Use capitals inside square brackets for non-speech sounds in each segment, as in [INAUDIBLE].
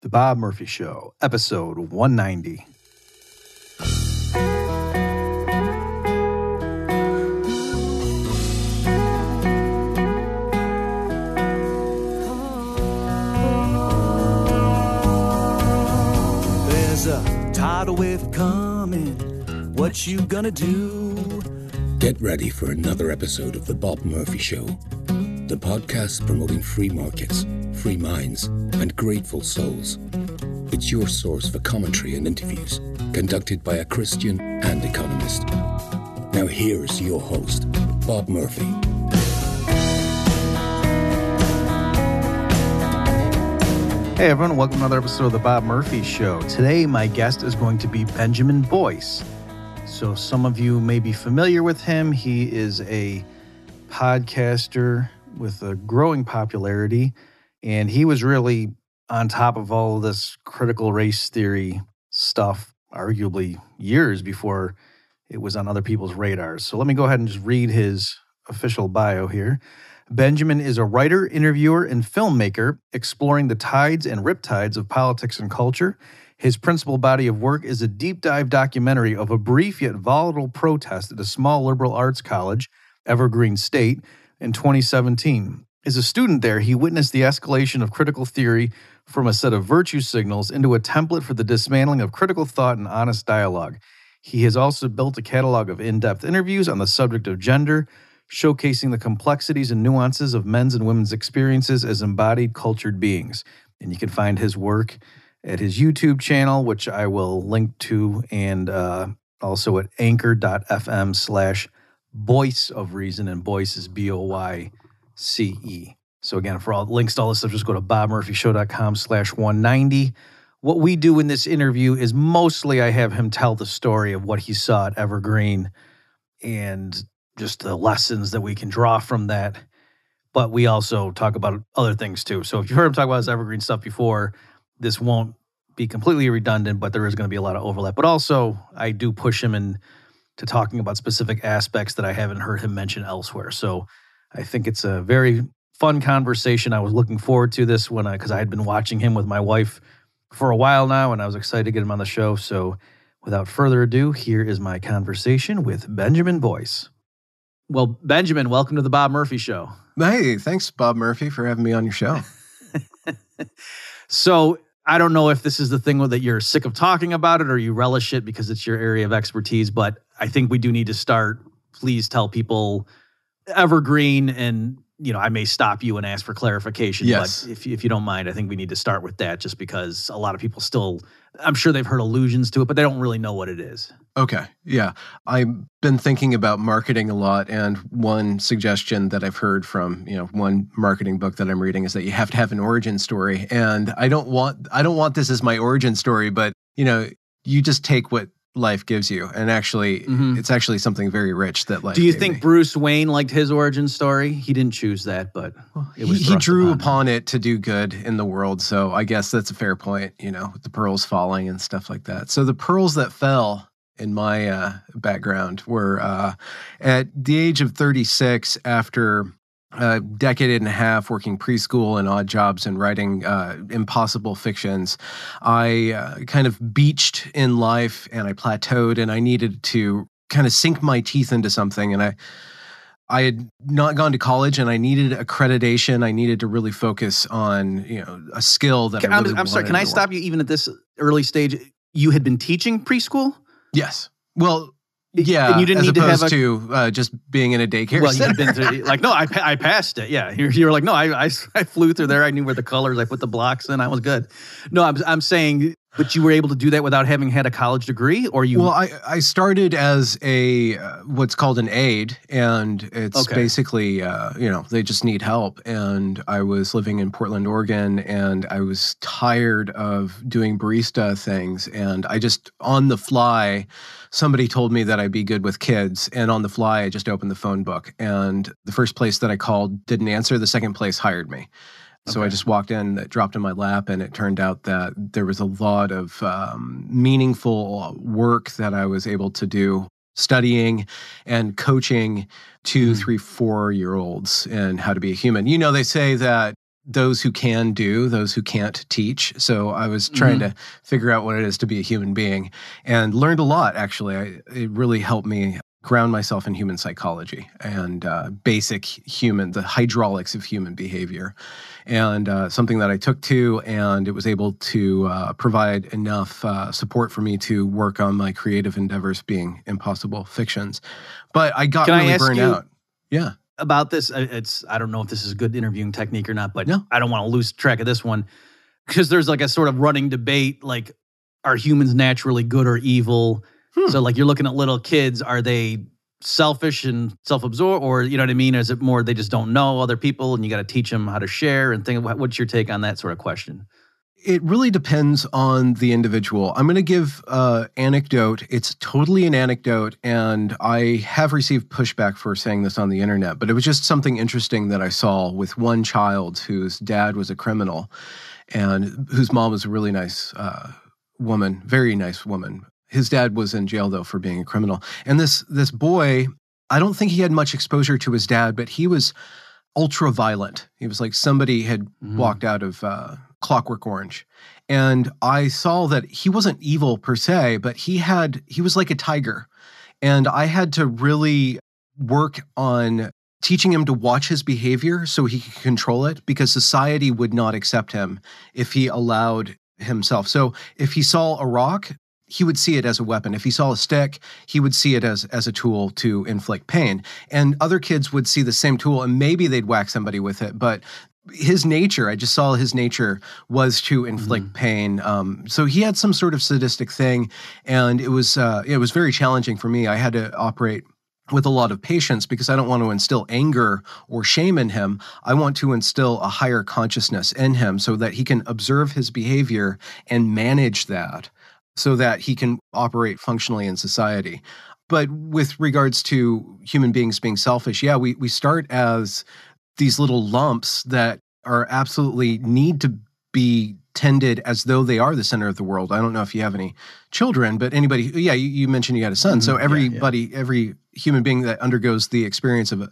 The Bob Murphy Show, episode 190. There's a tidal wave coming. What you gonna do? Get ready for another episode of The Bob Murphy Show, the podcast promoting free markets, free minds, and grateful souls. It's your source for commentary and interviews conducted by a Christian and economist. Now, here's your host, Bob Murphy. Hey everyone, welcome to another episode of The Bob Murphy Show. Today, my guest is going to be Benjamin Boyce. So, some of you may be familiar with him. He is a podcaster with a growing popularity, and he was really on top of all of this critical race theory stuff, arguably years before it was on other people's radars. So, let me go ahead and just read his official bio here. Benjamin is a writer, interviewer, and filmmaker exploring the tides and riptides of politics and culture. His principal body of work is a deep dive documentary of a brief yet volatile protest at a small liberal arts college, Evergreen State, in 2017. As a student there, he witnessed the escalation of critical theory from a set of virtue signals into a template for the dismantling of critical thought and honest dialogue. He has also built a catalog of in depth interviews on the subject of gender, showcasing the complexities and nuances of men's and women's experiences as embodied cultured beings. And you can find his work at his YouTube channel, which I will link to, and uh, also at anchor.fm slash voice of reason. And voice is B O Y C E. So again, for all links to all this stuff, just go to bobmurphyshow.com slash 190. What we do in this interview is mostly I have him tell the story of what he saw at Evergreen and just the lessons that we can draw from that. But we also talk about other things too. So if you've heard him talk about his evergreen stuff before, this won't be completely redundant, but there is going to be a lot of overlap. But also, I do push him in to talking about specific aspects that I haven't heard him mention elsewhere. So I think it's a very fun conversation. I was looking forward to this when I because I had been watching him with my wife for a while now, and I was excited to get him on the show. So without further ado, here is my conversation with Benjamin Boyce. Well, Benjamin, welcome to the Bob Murphy Show. Hey, thanks, Bob Murphy, for having me on your show. [LAUGHS] So I don't know if this is the thing that you're sick of talking about it or you relish it because it's your area of expertise, but I think we do need to start. Please tell people Evergreen and you know, I may stop you and ask for clarification, Yes. but if if you don't mind, I think we need to start with that just because a lot of people still I'm sure they've heard allusions to it, but they don't really know what it is. Okay, yeah. I've been thinking about marketing a lot, and one suggestion that I've heard from you know one marketing book that I'm reading is that you have to have an origin story. And I don't want I don't want this as my origin story, but you know, you just take what life gives you, and actually, Mhm. it's actually something very rich that like Do you think me. Bruce Wayne liked his origin story? He didn't choose that, but it was he, he drew upon upon it to do good in the world. So I guess that's a fair point, you know, with the pearls falling and stuff like that. So the pearls that fell in my uh, background were uh, at the age of 36 after a decade and a half working preschool and odd jobs and writing uh, impossible fictions. I uh, kind of beached in life and I plateaued and I needed to kind of sink my teeth into something. And I, I had not gone to college and I needed accreditation. I needed to really focus on, you know, a skill that Can- I I'm, really I'm sorry. Can I stop you even at this early stage? You had been teaching preschool. Yes. Well, yeah. and you didn't as need to have a- to uh, just being in a daycare well, center. been through, [LAUGHS] like, no, I, I passed it. Yeah, you're, you're like, no, I, I, I flew through there. I knew where the colors. I put the blocks in. I was good. No, I'm, I'm saying, but you were able to do that without having had a college degree, or you? Well, I, I started as a uh, what's called an aide, and it's Okay. basically uh, you know they just need help. And I was living in Portland, Oregon, and I was tired of doing barista things, and I just on the fly, somebody told me that I'd be good with kids, and on the fly, I just opened the phone book, and the first place that I called didn't answer. The second place hired me. So I just walked in, that dropped in my lap, and it turned out that there was a lot of um, meaningful work that I was able to do studying and coaching two, Mhm. three, four year olds and how to be a human. You know, they say that those who can do, those who can't teach. So I was trying Mhm. to figure out what it is to be a human being and learned a lot, actually. I, it really helped me ground myself in human psychology and uh, basic human, the hydraulics of human behavior. And uh, something that I took to, and it was able to uh, provide enough uh, support for me to work on my creative endeavors being impossible fictions. But I got Can really ask burned you- out. Yeah. About this. uh, It's I don't know if this is a good interviewing technique or not, but No. I don't want to lose track of this one because there's like a sort of running debate like are humans naturally good or evil? Hmm. So like you're looking at little kids, are they selfish and self-absorbed or you know what I mean? Is it more they just don't know other people and you got to teach them how to share and think what's your take on that sort of question? It really depends on the individual. I'm going to give uh, anecdote. It's totally an anecdote, and I have received pushback for saying this on the internet. But it was just something interesting that I saw with one child whose dad was a criminal, and whose mom was a really nice uh, woman, very nice woman. His dad was in jail though for being a criminal, and this this boy, I don't think he had much exposure to his dad, but he was ultra violent. He was like somebody had Mhm. walked out of uh, Clockwork Orange. And I saw that he wasn't evil per se, but he had, he was like a tiger. And I had to really work on teaching him to watch his behavior so he could control it because society would not accept him if he allowed himself. So if he saw a rock, he would see it as a weapon. If he saw a stick, he would see it as as a tool to inflict pain. And other kids would see the same tool and maybe they'd whack somebody with it, but his nature, I just saw his nature was to inflict pain. Um, so he had some sort of sadistic thing, and it was uh, it was very challenging for me. I had to operate with a lot of patience because I don't want to instill anger or shame in him. I want to instill a higher consciousness in him so that he can observe his behavior and manage that so that he can operate functionally in society. But with regards to human beings being selfish, yeah, we, we start as these little lumps that are absolutely need to be tended as though they are the center of the world. I don't know if you have any children, but anybody, yeah, you, you mentioned you had a son. So Mhm, yeah, yeah. everybody, every human being that undergoes the experience of,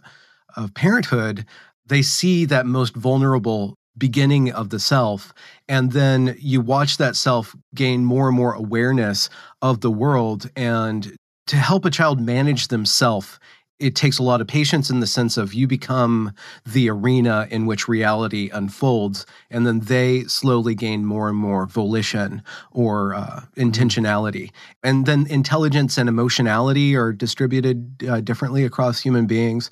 of parenthood, they see that most vulnerable beginning of the self. And then you watch that self gain more and more awareness of the world. And to help a child manage themselves, it takes a lot of patience in the sense of you become the arena in which reality unfolds, and then they slowly gain more and more volition or uh, intentionality. And then intelligence and emotionality are distributed uh, differently across human beings.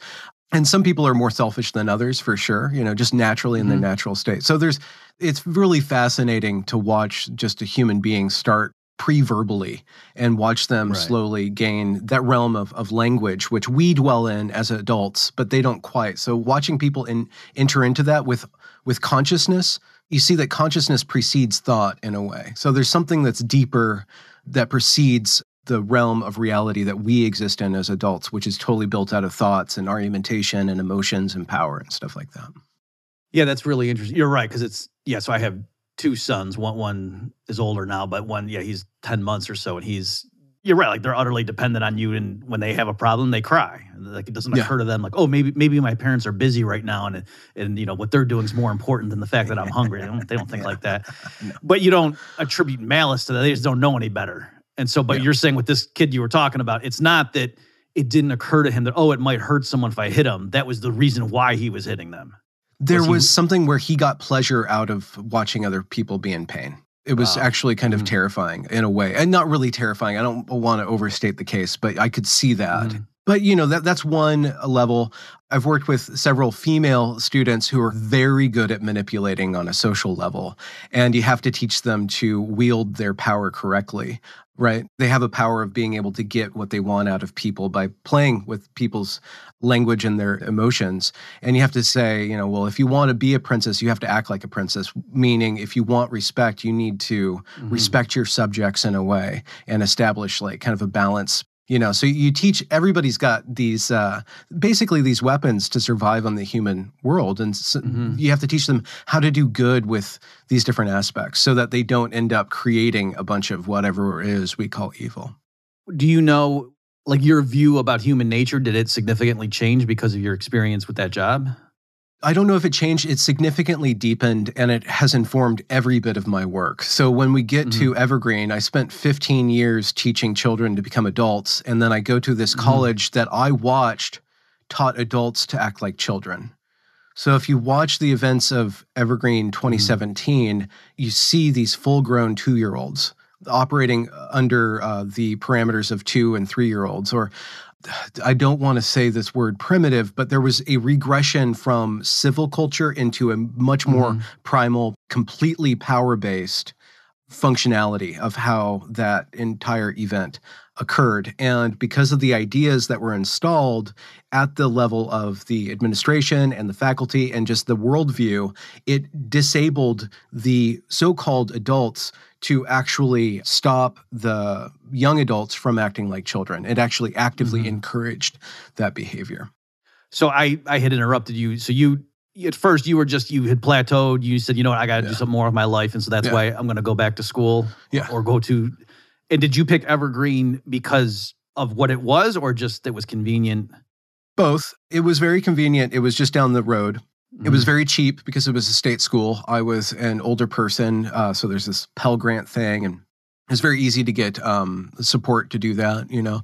And some people are more selfish than others, for sure, you know, just naturally in Mhm. their natural state. So there's, it's really fascinating to watch just a human being start pre-verbally and watch them Right. slowly gain that realm of, of language which we dwell in as adults but they don't quite so watching people in, enter into that with with consciousness you see that consciousness precedes thought in a way so there's something that's deeper that precedes the realm of reality that we exist in as adults which is totally built out of thoughts and argumentation and emotions and power and stuff like that Yeah, that's really interesting. You're right because it's yeah. So I have two sons. One one is older now, but one yeah, he's ten months or so, and he's you're right. Like they're utterly dependent on you, and when they have a problem, they cry. Like it doesn't Yeah. occur to them like, oh, maybe maybe my parents are busy right now, and and you know what they're doing is more important than the fact that I'm hungry. They don't they don't think like that. [LAUGHS] But you don't attribute malice to that. They just don't know any better. And so, but Yeah. you're saying with this kid you were talking about, it's not that it didn't occur to him that oh, it might hurt someone if I hit him. That was the reason why he was hitting them. There Was was, he- something where he got pleasure out of watching other people be in pain. It was Wow. actually kind of Mhm. terrifying in a way, and not really terrifying. I don't want to overstate the case, but I could see that. Mhm. But you know that that's one level. I've worked with several female students who are very good at manipulating on a social level, and you have to teach them to wield their power correctly. Right? They have a power of being able to get what they want out of people by playing with people's language and their emotions. And you have to say, you know, well, if you want to be a princess, you have to act like a princess. Meaning, if you want respect, you need to Mhm. respect your subjects in a way and establish like kind of a balance. You know, so you teach everybody's got these uh, basically these weapons to survive on the human world, and s Mhm. you have to teach them how to do good with these different aspects, so that they don't end up creating a bunch of whatever it is we call evil. do you know like your view about human nature did it significantly change because of your experience with that job I don't know if it changed. It significantly deepened and it has informed every bit of my work. So when we get Mm-hmm. to Evergreen, I spent 15 years teaching children to become adults. And then I go to this Mhm. college that I watched taught adults to act like children. So if you watch the events of Evergreen 2017, you see these full grown two year olds operating under uh, the parameters of two and three year olds or I don't want to say this word primitive, but there was a regression from civil culture into a much more Mhm. primal, completely power based functionality of how that entire event occurred. And because of the ideas that were installed at the level of the administration and the faculty and just the worldview, it disabled the so called adults to actually stop the young adults from acting like children. It actually actively Mhm. encouraged that behavior. So I I had interrupted you. So you at first you were just you had plateaued. You said, you know what, I got to do Yeah. something more of my life, and so that's Yeah. why I'm going to go back to school. Yeah. Or go to. And did you pick Evergreen because of what it was, or just it was convenient? Both. It was very convenient. It was just down the road. It was Mhm. very cheap because it was a state school. I was an older person, uh, so there's this Pell Grant thing, and it's very easy to get um, support to do that. You know,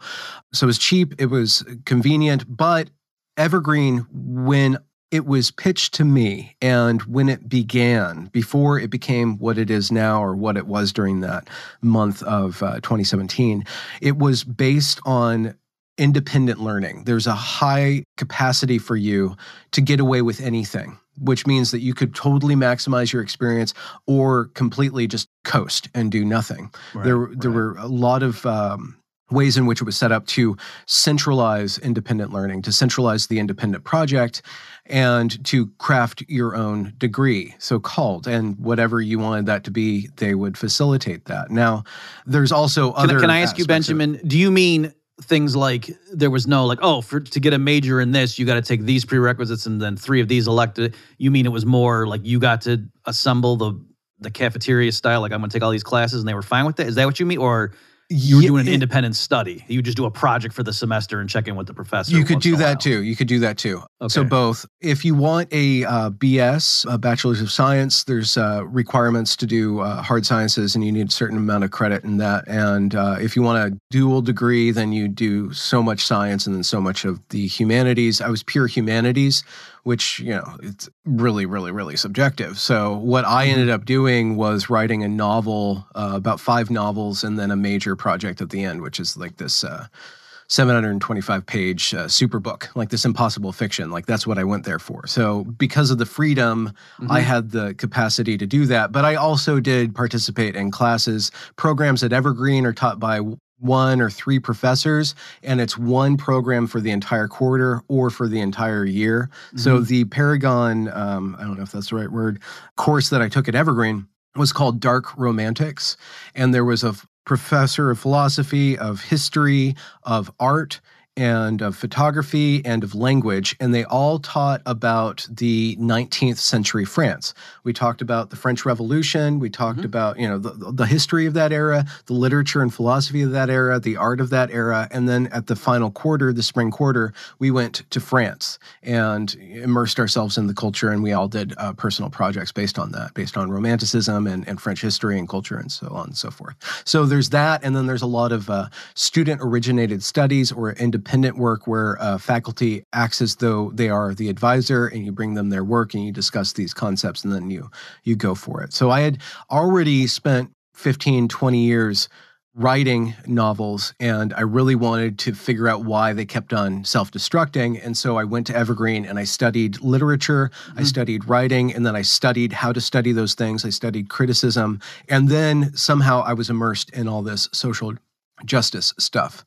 so it was cheap. It was convenient, but Evergreen when it was pitched to me and when it began before it became what it is now or what it was during that month of uh, 2017 it was based on independent learning there's a high capacity for you to get away with anything which means that you could totally maximize your experience or completely just coast and do nothing Right, there there were a lot of um, ways in which it was set up to centralize independent learning, to centralize the independent project, and to craft your own degree, so called. And whatever you wanted that to be, they would facilitate that. Now, there's also Can, other. can I ask you, aspects of it. Benjamin? Do you mean things like there was no like oh for to get a major in this you got to take these prerequisites and then three of these elected? You mean it was more like you got to assemble the the cafeteria style like I'm going to take all these classes and they were fine with it? Is that what you mean, or you were doing an independent study? You just do a project for the semester and check in with the professor. You could do that too. You could do that too. So both. If you want a uh, BS, a Bachelor's of Science, there's uh, requirements to do uh, hard sciences, and you need a certain amount of credit in that. And uh, if you want a dual degree, then you do so much science and then so much of the humanities. I was pure humanities, which you know it's really, really, really subjective. So what I Mm-hmm. ended up doing was writing a novel, uh, about five novels, and then a major project at the end, which is like this. Uh, 725 page uh, super book, like this impossible fiction. Like that's what I went there for. So, because of the freedom, I Mhm. had the capacity to do that. But I also did participate in classes. Programs at Evergreen are taught by one or three professors, and it's one program for the entire quarter or for the entire year. So, the Paragon, um, I don't know if that's the right word, course that I took at Evergreen was called Dark Romantics. And there was a f- professor of philosophy, of history, of art, and of photography and of language. And they all taught about the 19th century France. We talked about the French Revolution. We talked about, you know, the, the history of that era, the literature and philosophy of that era, the art of that era. And then at the final quarter, the spring quarter, we went to France and immersed ourselves in the culture. And we all did uh, personal projects based on that, based on romanticism and, and French history and culture and so on and so forth. So there's that. And then there's a lot of uh, student originated studies or independent work where uh, faculty acts as though they are the advisor and you bring them their work and you discuss these concepts and then you you go for it. So I had already spent 15, 20 years writing novels and I really wanted to figure out why they kept on self-destructing and so I went to Evergreen and I studied literature, I studied writing and then I studied how to study those things, I studied criticism and then somehow I was immersed in all this social justice stuff.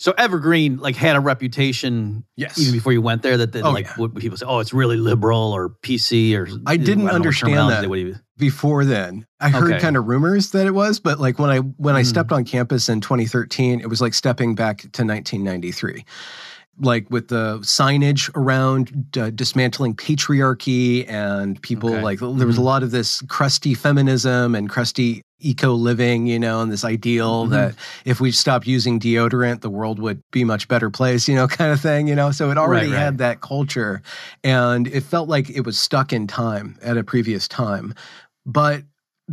So Evergreen like had a reputation Yes. even before you went there that, that Oh, like yeah. what people say, oh, it's really liberal or PC or I didn't what understand that. they before then. I heard Okay. kind of rumors that it was, but like when I when I Mm. stepped on campus in 2013, it was like stepping back to 1993. Like with the signage around uh, dismantling patriarchy and people Okay. like there was a Mhm. lot of this crusty feminism and crusty eco living, you know, and this ideal Mhm. that if we stopped using deodorant, the world would be much better place, you know, [LAUGHS] kind of thing, you know. So it already Right, right. had that culture and it felt like it was stuck in time at a previous time. But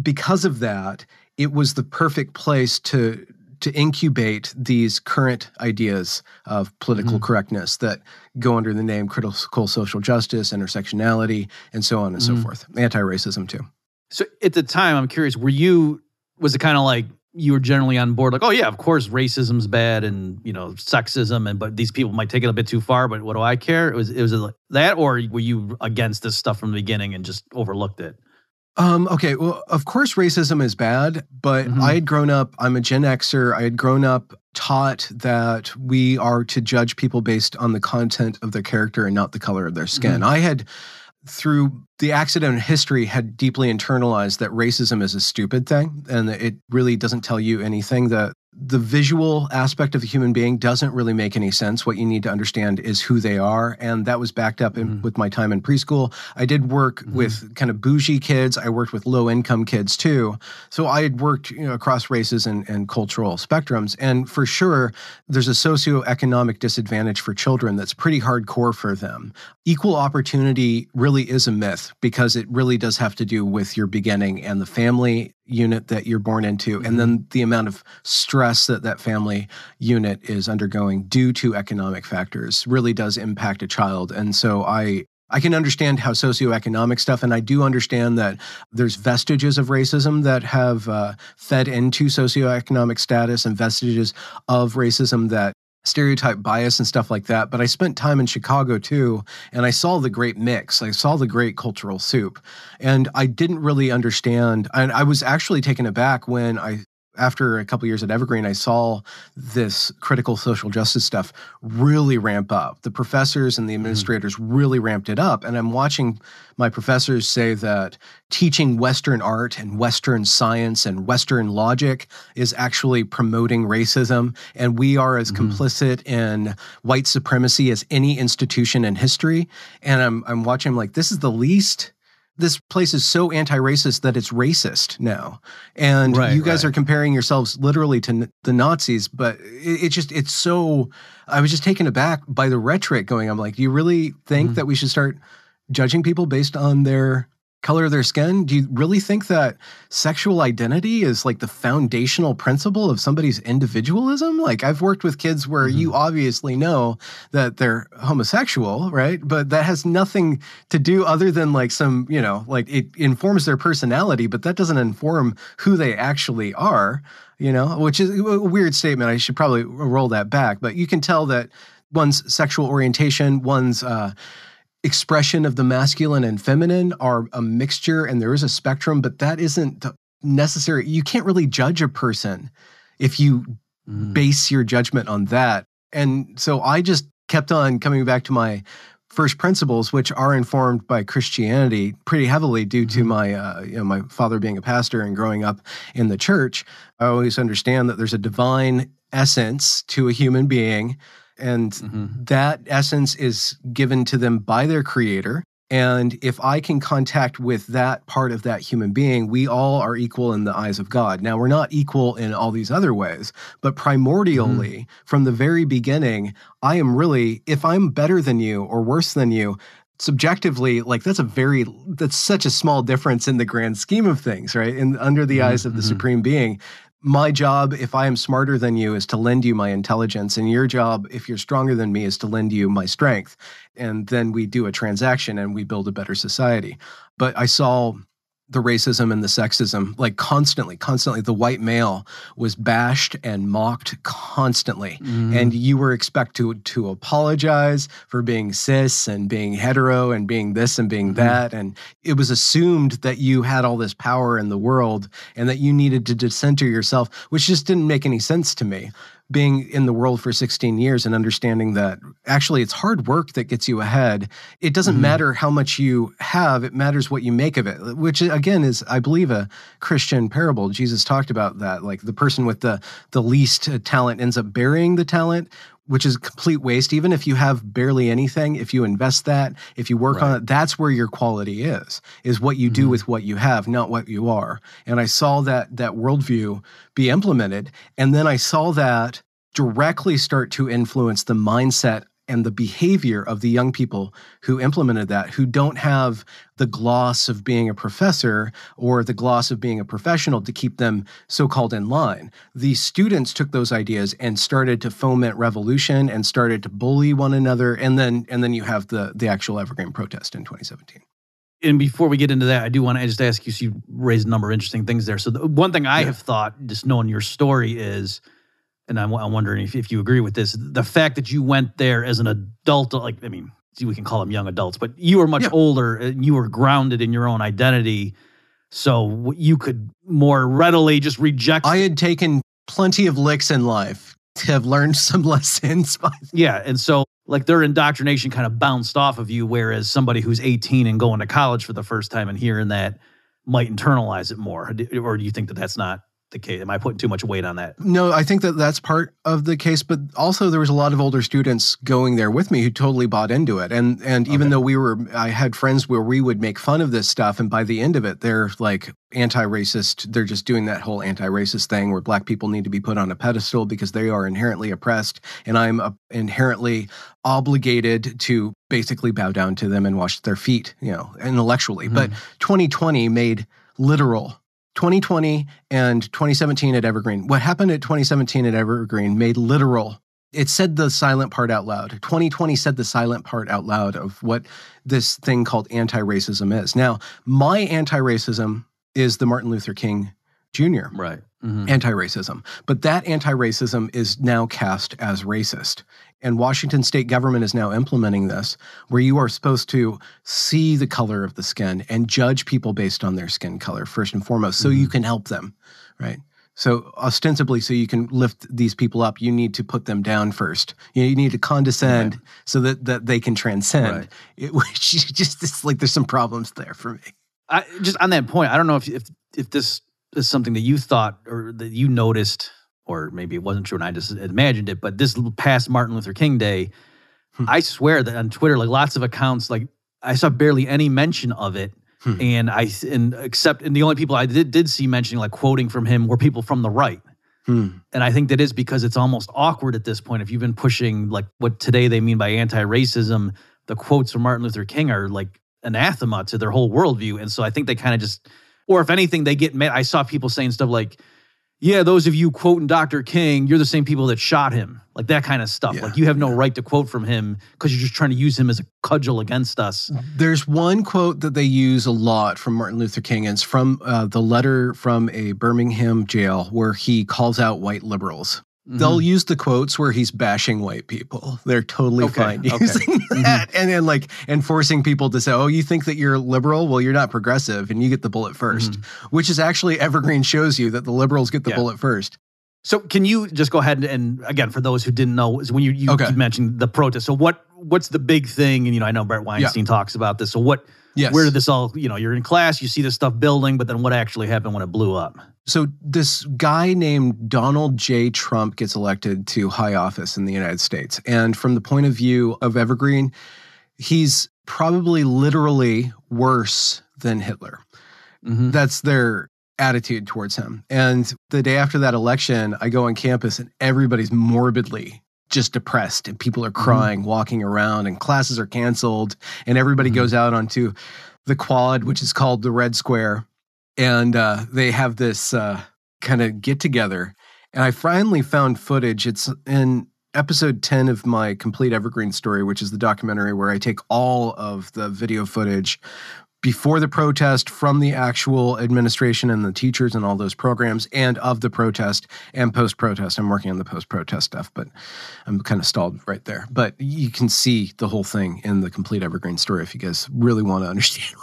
because of that, it was the perfect place to to incubate these current ideas of political Mhm. correctness that go under the name critical social justice, intersectionality, and so on and so Mhm. forth. Anti-racism too. So at the time, I'm curious, were you, was it kind of like you were generally on board, like, oh, yeah, of course, racism's bad and, you know, sexism, and but these people might take it a bit too far, but what do I care? It was, it was like that, or were you against this stuff from the beginning and just overlooked it? Um, okay, well, of course, racism is bad, but Mhm. I had grown up, I'm a Gen Xer, I had grown up taught that we are to judge people based on the content of their character and not the color of their skin. I had, through the accident of history, had deeply internalized that racism is a stupid thing and that it really doesn't tell you anything. That the visual aspect of the human being doesn't really make any sense. What you need to understand is who they are. And that was backed up in, Mhm. with my time in preschool. I did work Mhm. with kind of bougie kids. I worked with low income kids too. So I had worked you know, across races and, and cultural spectrums. And for sure, there's a socioeconomic disadvantage for children that's pretty hardcore for them. Equal opportunity really is a myth because it really does have to do with your beginning and the family unit that you're born into, and then the amount of stress that that family unit is undergoing due to economic factors really does impact a child. And so I I can understand how socioeconomic stuff, and I do understand that there's vestiges of racism that have uh, fed into socioeconomic status and vestiges of racism that stereotype bias and stuff like that. But I spent time in Chicago too, and I saw the great mix. I saw the great cultural soup. And I didn't really understand. And I was actually taken aback when I, after a couple years at Evergreen, I saw this critical social justice stuff really ramp up. The professors and the mm-hmm. administrators really ramped it up. And I'm watching my professors say that teaching Western art and Western science and Western logic is actually promoting racism. And we are as mm-hmm. complicit in white supremacy as any institution in history. And I'm, I'm watching, I'm like, this is the least. This place is so anti-racist that it's racist now, and Right, you guys right. are comparing yourselves literally to n- the Nazis. But it, it just it's so. I was just taken aback by the rhetoric going. I'm like, do you really think Mhm. that we should start judging people based on their color of their skin? Do you really think that sexual identity is like the foundational principle of somebody's individualism? Like I've worked with kids where you obviously know that they're homosexual, right? But that has nothing to do other than like some, you know, like it informs their personality, but that doesn't inform who they actually are, you know, which is a weird statement. I should probably roll that back, but you can tell that one's sexual orientation, one's uh expression of the masculine and feminine are a mixture and there is a spectrum, but that isn't necessary. You can't really judge a person if you Mm. base your judgment on that. And so I just kept on coming back to my first principles, which are informed by Christianity pretty heavily due to my, uh, you know, my father being a pastor and growing up in the church. I always understand that there's a divine essence to a human being, and Mhm. that essence is given to them by their creator. And if I can contact with that part of that human being, we all are equal in the eyes of God. Now, we're not equal in all these other ways, but primordially, from the very beginning, I am really, if I'm better than you or worse than you, subjectively, like that's a very, that's such a small difference in the grand scheme of things, right? And under the eyes of the mhm. supreme being, my job, if I am smarter than you, is to lend you my intelligence. And your job, if you're stronger than me, is to lend you my strength. And then we do a transaction and we build a better society. But I saw the racism and the sexism like constantly, constantly. The white male was bashed and mocked constantly. Mhm. And you were expected to, to apologize for being cis and being hetero and being this and being Mhm. that. And it was assumed that you had all this power in the world and that you needed to decenter yourself, which just didn't make any sense to me. Being in the world for 16 years and understanding that actually it's hard work that gets you ahead. It doesn't Mhm. matter how much you have, it matters what you make of it, which again is, I believe, a Christian parable. Jesus talked about that. Like the person with the, the least talent ends up burying the talent which is complete waste. Even if you have barely anything, if you invest that, if you work on it, that's where your quality is, is what you do Mhm. with what you have, not what you are. And I saw that that worldview be implemented. And then I saw that directly start to influence the mindset and the behavior of the young people who implemented that, who don't have the gloss of being a professor or the gloss of being a professional to keep them so called in line. The students took those ideas and started to foment revolution and started to bully one another. And then and then you have the the actual Evergreen protest in 2017. and before we get into that, I do want to just ask you. So you raised a number of interesting things there. So the one thing I Yeah. have thought, just knowing your story, is, and I'm, I'm wondering if, if you agree with this, the fact that you went there as an adult, like I mean, we can call them young adults, but you were much Yeah. older and you were grounded in your own identity, so you could more readily just reject. I had taken plenty of licks in life to have learned [LAUGHS] some lessons by Yeah. And so, like, their indoctrination kind of bounced off of you, whereas somebody who's 18 and going to college for the first time and hearing that might internalize it more. Or do you think that that's not the case? Am I putting too much weight on that? No, I think that that's part of the case, but also there was a lot of older students going there with me who totally bought into it. And and even Okay. though we were, I had friends where we would make fun of this stuff, and by the end of it, they're like anti-racist. They're just doing that whole anti-racist thing where black people need to be put on a pedestal because they are inherently oppressed, and I'm uh, inherently obligated to basically bow down to them and wash their feet, you know, intellectually. But 2020 made literal 2020 and 2017 at Evergreen. What happened at 2017 at Evergreen made literal. It said the silent part out loud. 2020 said the silent part out loud of what this thing called anti racism is. Now, my anti racism is the Martin Luther King Jr. Right. Mhm. anti racism. But that anti racism is now cast as racist. And Washington state government is now implementing this, where you are supposed to see the color of the skin and judge people based on their skin color, first and foremost, so you mm-hmm. can help them, right? So, ostensibly, so you can lift these people up, you need to put them down first. You, you need to condescend so that, that they can transcend. Right. [LAUGHS] It, which is just it's like there's some problems there for me. I, just on that point, I don't know if, if if this is something that you thought or that you noticed, or maybe it wasn't true and I just imagined it. But this past Martin Luther King Day, Hmm. I swear that on Twitter, like lots of accounts, like I saw barely any mention of it. Hmm. And I and except and the only people I did did see mentioning like quoting from him were people from the right. Hmm. And I think that is because it's almost awkward at this point. If you've been pushing like what today they mean by anti-racism, the quotes from Martin Luther King are like anathema to their whole worldview. And so I think they kind of just, or if anything, they get mad. I saw people saying stuff like, yeah, those of you quoting Dr. King, you're the same people that shot him. Like that kind of stuff. Yeah, like you have no right to quote from him because you're just trying to use him as a cudgel against us. There's one quote that they use a lot from Martin Luther King, and it's from uh, the letter from a Birmingham jail where he calls out white liberals. They'll mm-hmm. use the quotes where he's bashing white people. They're totally Okay, fine okay. using mm-hmm. that, and then like and forcing people to say, "Oh, you think that you're liberal? Well, you're not progressive, and you get the bullet 1st mm-hmm. Which is actually Evergreen shows you that the liberals get the Yeah. bullet first. So can you just go ahead and, again for those who didn't know is when you you, Okay. you mentioned the protest. So what what's the big thing? And you know I know Brett Weinstein talks about this. So what Yes. where did this all you know you're in class you see this stuff building, but then what actually happened when it blew up? So this guy named Donald J. Trump gets elected to high office in the United States. And from the point of view of Evergreen, he's probably literally worse than Hitler. Mhm. That's their attitude towards him. And the day after that election, I go on campus and everybody's morbidly just depressed and people are crying, walking around, and classes are canceled. And everybody Mhm. goes out onto the quad, which is called the Red Square. And uh, they have this uh, kind of get together. And I finally found footage. It's in episode 10 of my complete Evergreen story, which is the documentary where I take all of the video footage before the protest from the actual administration and the teachers and all those programs and of the protest and post protest. I'm working on the post protest stuff, but I'm kind of stalled right there. But you can see the whole thing in the complete Evergreen story if you guys really want to understand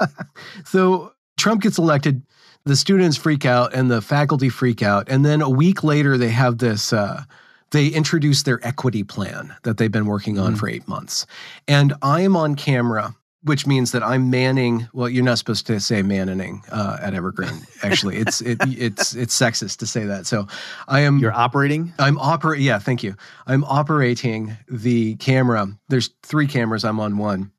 [LAUGHS] so Trump gets elected, the students freak out and the faculty freak out. And then a week later, they have this. Uh, they introduce their equity plan that they've been working on Mhm. for eight months. And I am on camera which means that I'm manning. Well, you're not supposed to say manning uh, at Evergreen. Actually, it's it, it's it's sexist to say that. So, I am. You're operating. I'm operating. Yeah, thank you. I'm operating the camera. There's three cameras. I'm on one,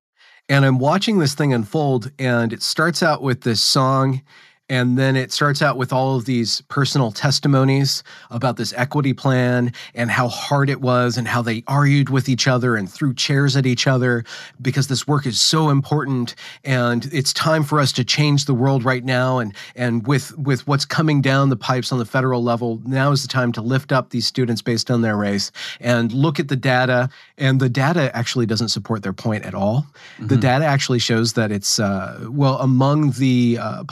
and I'm watching this thing unfold. And it starts out with this song, and then it starts out with all of these personal testimonies about this equity plan and how hard it was and how they argued with each other and threw chairs at each other because this work is so important. And it's time for us to change the world right now. And and with with what's coming down the pipes on the federal level now is the time to lift up these students based on their race and look at the data. And the data actually doesn't support their point at all. The data actually shows that it's uh, well among the uh,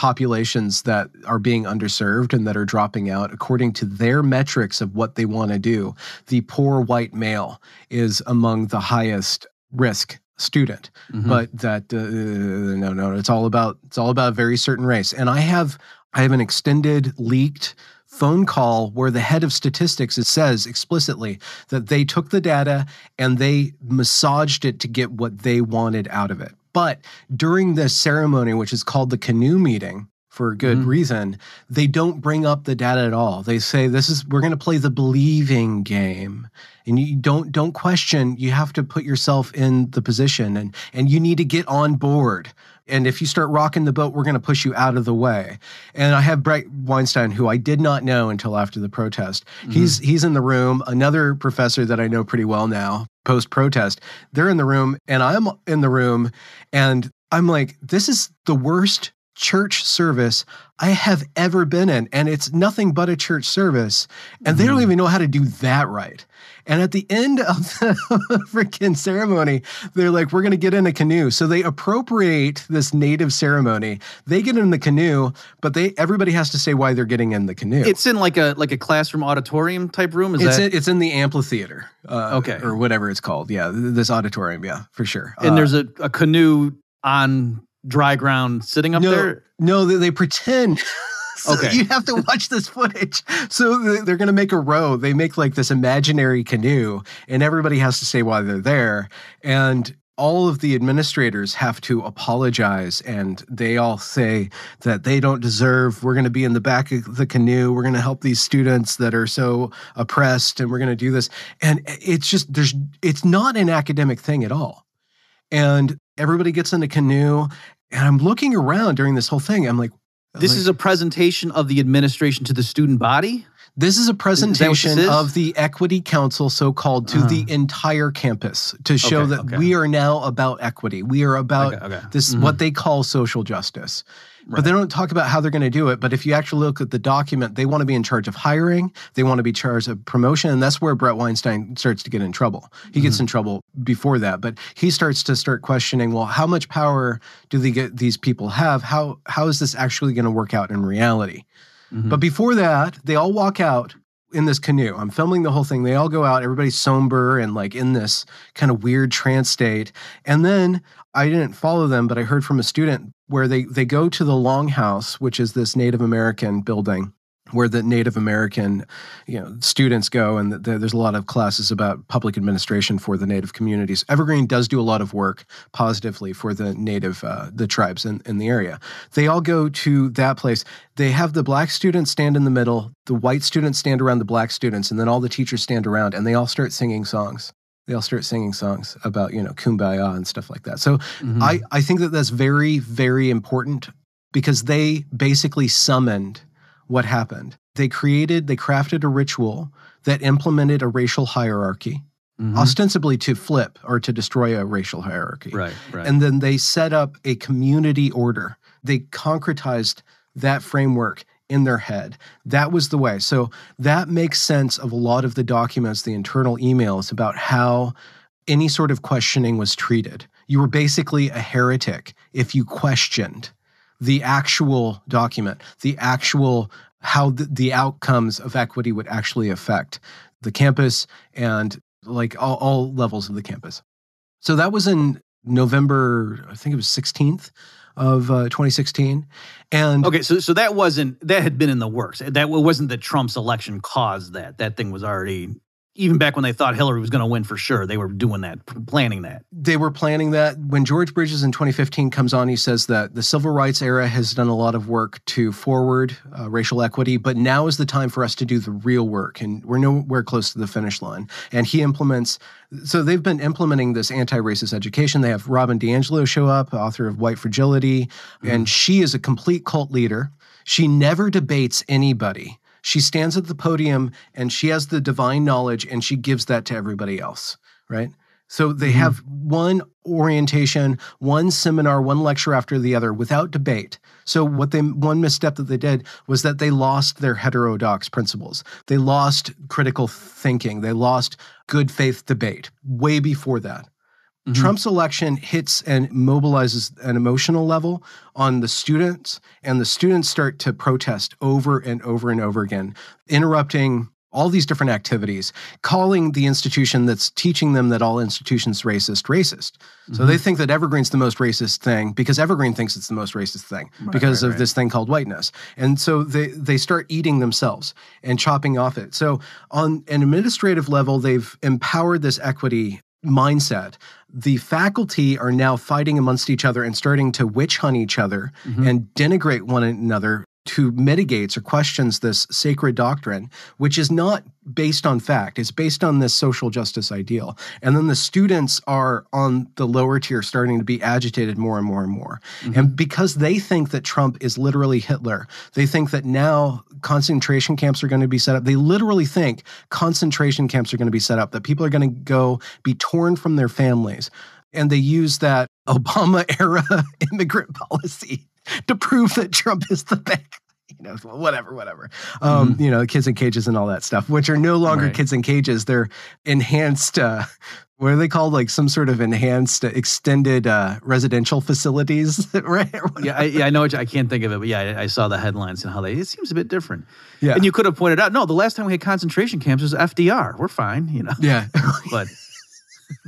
populations that are being underserved and that are dropping out according to their metrics of what they want to do the poor white male is among the highest risk student. Mhm. but that uh, no no it's all about it's all about a very certain race. And i have i have an extended leaked phone call where the head of statistics it says explicitly that they took the data and they massaged it to get what they wanted out of it. But during the ceremony which is called the canoe meeting for good Mhm. reason they don't bring up the data at all. They say this is we're going to play the believing game. And you don't don't question you have to put yourself in the position and and you need to get on board. And if you start rocking the boat we're going to push you out of the way. And i have brett weinstein who i did not know until after the protest. He's he's in the room another professor that i know pretty well now post protest they're in the room and i'm in the room and i'm like this is the worst church service I have ever been in. And it's nothing but a church service. And they don't even know how to do that right. And at the end of [LAUGHS] the freaking ceremony, they're like, we're going to get in a canoe. So they appropriate this native ceremony. They get in the canoe, but they everybody has to say why they're getting in the canoe. It's in like a like a classroom auditorium type room. Is it's, that? in, it's in the amphitheater. Uh, Okay. Or whatever it's called. Yeah. This auditorium. Yeah, for sure. and Uh, there's a, a canoe on dry ground sitting up no, there. No, they, they pretend. [LAUGHS] So Okay. You have to watch this footage. So they- they're going to make a row. They make like this imaginary canoe, and everybody has to say why they're there. And all of the administrators have to apologize, and they all say that they don't deserve. We're going to be in the back of the canoe. We're going to help these students that are so oppressed, and we're going to do this. And it's just there's it's not an academic thing at all. And everybody gets in the canoe, and I'm looking around during this whole thing. I'm like, This like, is a presentation of the administration to the student body. this is a presentation is? of the Equity Council, so called, to the entire campus to show Okay, that okay. we are now about equity. We are about Okay, this Mhm. what they call social justice. But they don't talk about how they're going to do it. But if you actually look at the document, they want to be in charge of hiring. They want to be charged of promotion, and that's where Brett Weinstein starts to get in trouble. He gets Mm-hmm. in trouble before that, but he starts to start questioning. Well, how much power do they get? These people have? How how is this actually going to work out in reality? Mhm. But before that, they all walk out in this canoe. I'm filming the whole thing. They all go out, everybody's somber and like in this kind of weird trance state. And then I didn't follow them, but I heard from a student where they they go to the Longhouse, which is this Native American building where the Native American, you know, students go, and th- there's a lot of classes about public administration for the Native communities. Evergreen does do a lot of work positively for the Native, uh, the tribes in, in the area. They all go to that place. They have the black students stand in the middle, the white students stand around the black students, and then all the teachers stand around, and they all start singing songs. They all start singing songs about you know kumbaya and stuff like that. So Mhm. I, I think that that's very, very important because they basically summoned what happened. They created, they crafted a ritual that implemented a racial hierarchy, Mhm. ostensibly to flip or to destroy a racial hierarchy. right, right. And then they set up a community order. They concretized that framework in their head. That was the way. So that makes sense of a lot of the documents, the internal emails about how any sort of questioning was treated. You were basically a heretic if you questioned the actual document, the actual how the, the outcomes of equity would actually affect the campus and like all, all levels of the campus. So that was in November, I think it was 16th of uh, 2016. And okay, so so that wasn't that had been in the works. That wasn't that Trump's election caused that. That thing was already even back when they thought Hillary was going to win for sure, they were doing that, planning that. They were planning that. When George Bridges in 2015 comes on, he says that the civil rights era has done a lot of work to forward uh, racial equity, but now is the time for us to do the real work. And we're nowhere close to the finish line. And he implements, so they've been implementing this anti racist education. They have Robin DiAngelo show up, author of White Fragility, mm-hmm. and she is a complete cult leader. She never debates anybody she stands at the podium and she has the divine knowledge and she gives that to everybody else, right? So they mm-hmm. have one orientation, one seminar, one lecture after the other without debate. So what they one misstep that they did was that they lost their heterodox principles. They lost critical thinking. They lost good faith debate way before that. Mm-hmm. Trump's election hits and mobilizes an emotional level on the students, and the students start to protest over and over and over again, interrupting all these different activities, calling the institution that's teaching them that all institutions racist racist. Mm-hmm. So they mm-hmm. think that Evergreen's the most racist thing because Evergreen thinks it's the most racist thing right, because right, of right. this thing called whiteness. And so they they start eating themselves and chopping off it. So on an administrative level, they've empowered this equity mindset the faculty are now fighting amongst each other and starting to witch hunt each other mm-hmm. and denigrate one another to mitigates or questions this sacred doctrine, which is not based on fact. It's based on this social justice ideal. And then the students are on the lower tier starting to be agitated more and more and more. Mm-hmm. And because they think that Trump is literally Hitler, they think that now concentration camps are going to be set up. They literally think concentration camps are going to be set up, that people are going to go be torn from their families. And they use that [LAUGHS] Obama era immigrant policy to prove that Trump is the [LAUGHS] bad you know, whatever, whatever. Um, mm-hmm. You know, kids in cages and all that stuff, which are no longer right. kids in cages. They're enhanced. Uh, what are they called? Like some sort of enhanced, uh, extended uh, residential facilities, [LAUGHS] right? yeah, I, yeah, I know. I can't think of it, but yeah, I, I, saw the headlines and how they. It seems a bit different. Yeah, and you could have pointed out, no, the last time we had concentration camps was FDR. We're fine, you know. Yeah, [LAUGHS] but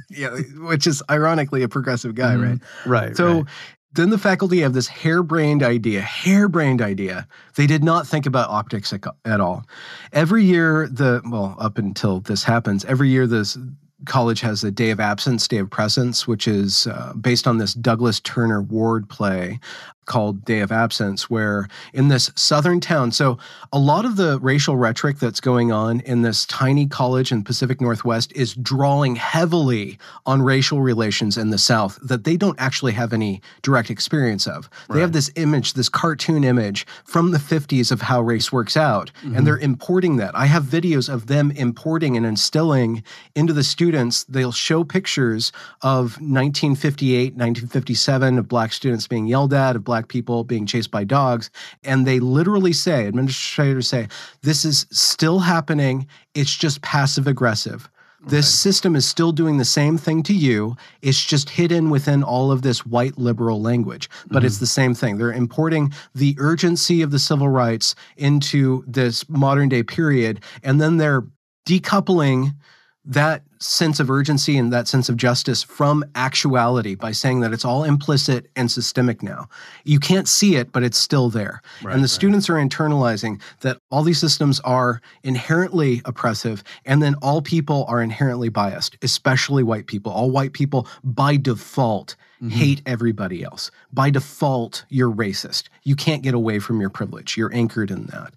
yeah, which is ironically a progressive guy, mm-hmm. right? Right. So right then the faculty have this harebrained idea, harebrained idea. They did not think about optics at all. Every year, the well, up until this happens, every year this college has a day of absence, day of presence, which is uh, based on this Douglas Turner Ward play called Day of Absence, where in this southern town, so a lot of the racial rhetoric that's going on in this tiny college in Pacific Northwest is drawing heavily on racial relations in the South that they don't actually have any direct experience of. Right. They have this image, this cartoon image from the 50s of how race works out, mm-hmm. and they're importing that. I have videos of them importing and instilling into the students, they'll show pictures of 1958, 1957 of black students being yelled at, of black people being chased by dogs. And they literally say, administrators say, this is still happening. It's just passive aggressive. This okay. system is still doing the same thing to you. It's just hidden within all of this white liberal language, but mm-hmm. it's the same thing. They're importing the urgency of the civil rights into this modern day period, and then they're decoupling that sense of urgency and that sense of justice from actuality by saying that it's all implicit and systemic now. You can't see it, but it's still there. Right, and the right. students are internalizing that all these systems are inherently oppressive and then all people are inherently biased, especially white people. All white people by default mm-hmm. hate everybody else. By default, you're racist. You can't get away from your privilege. You're anchored in that.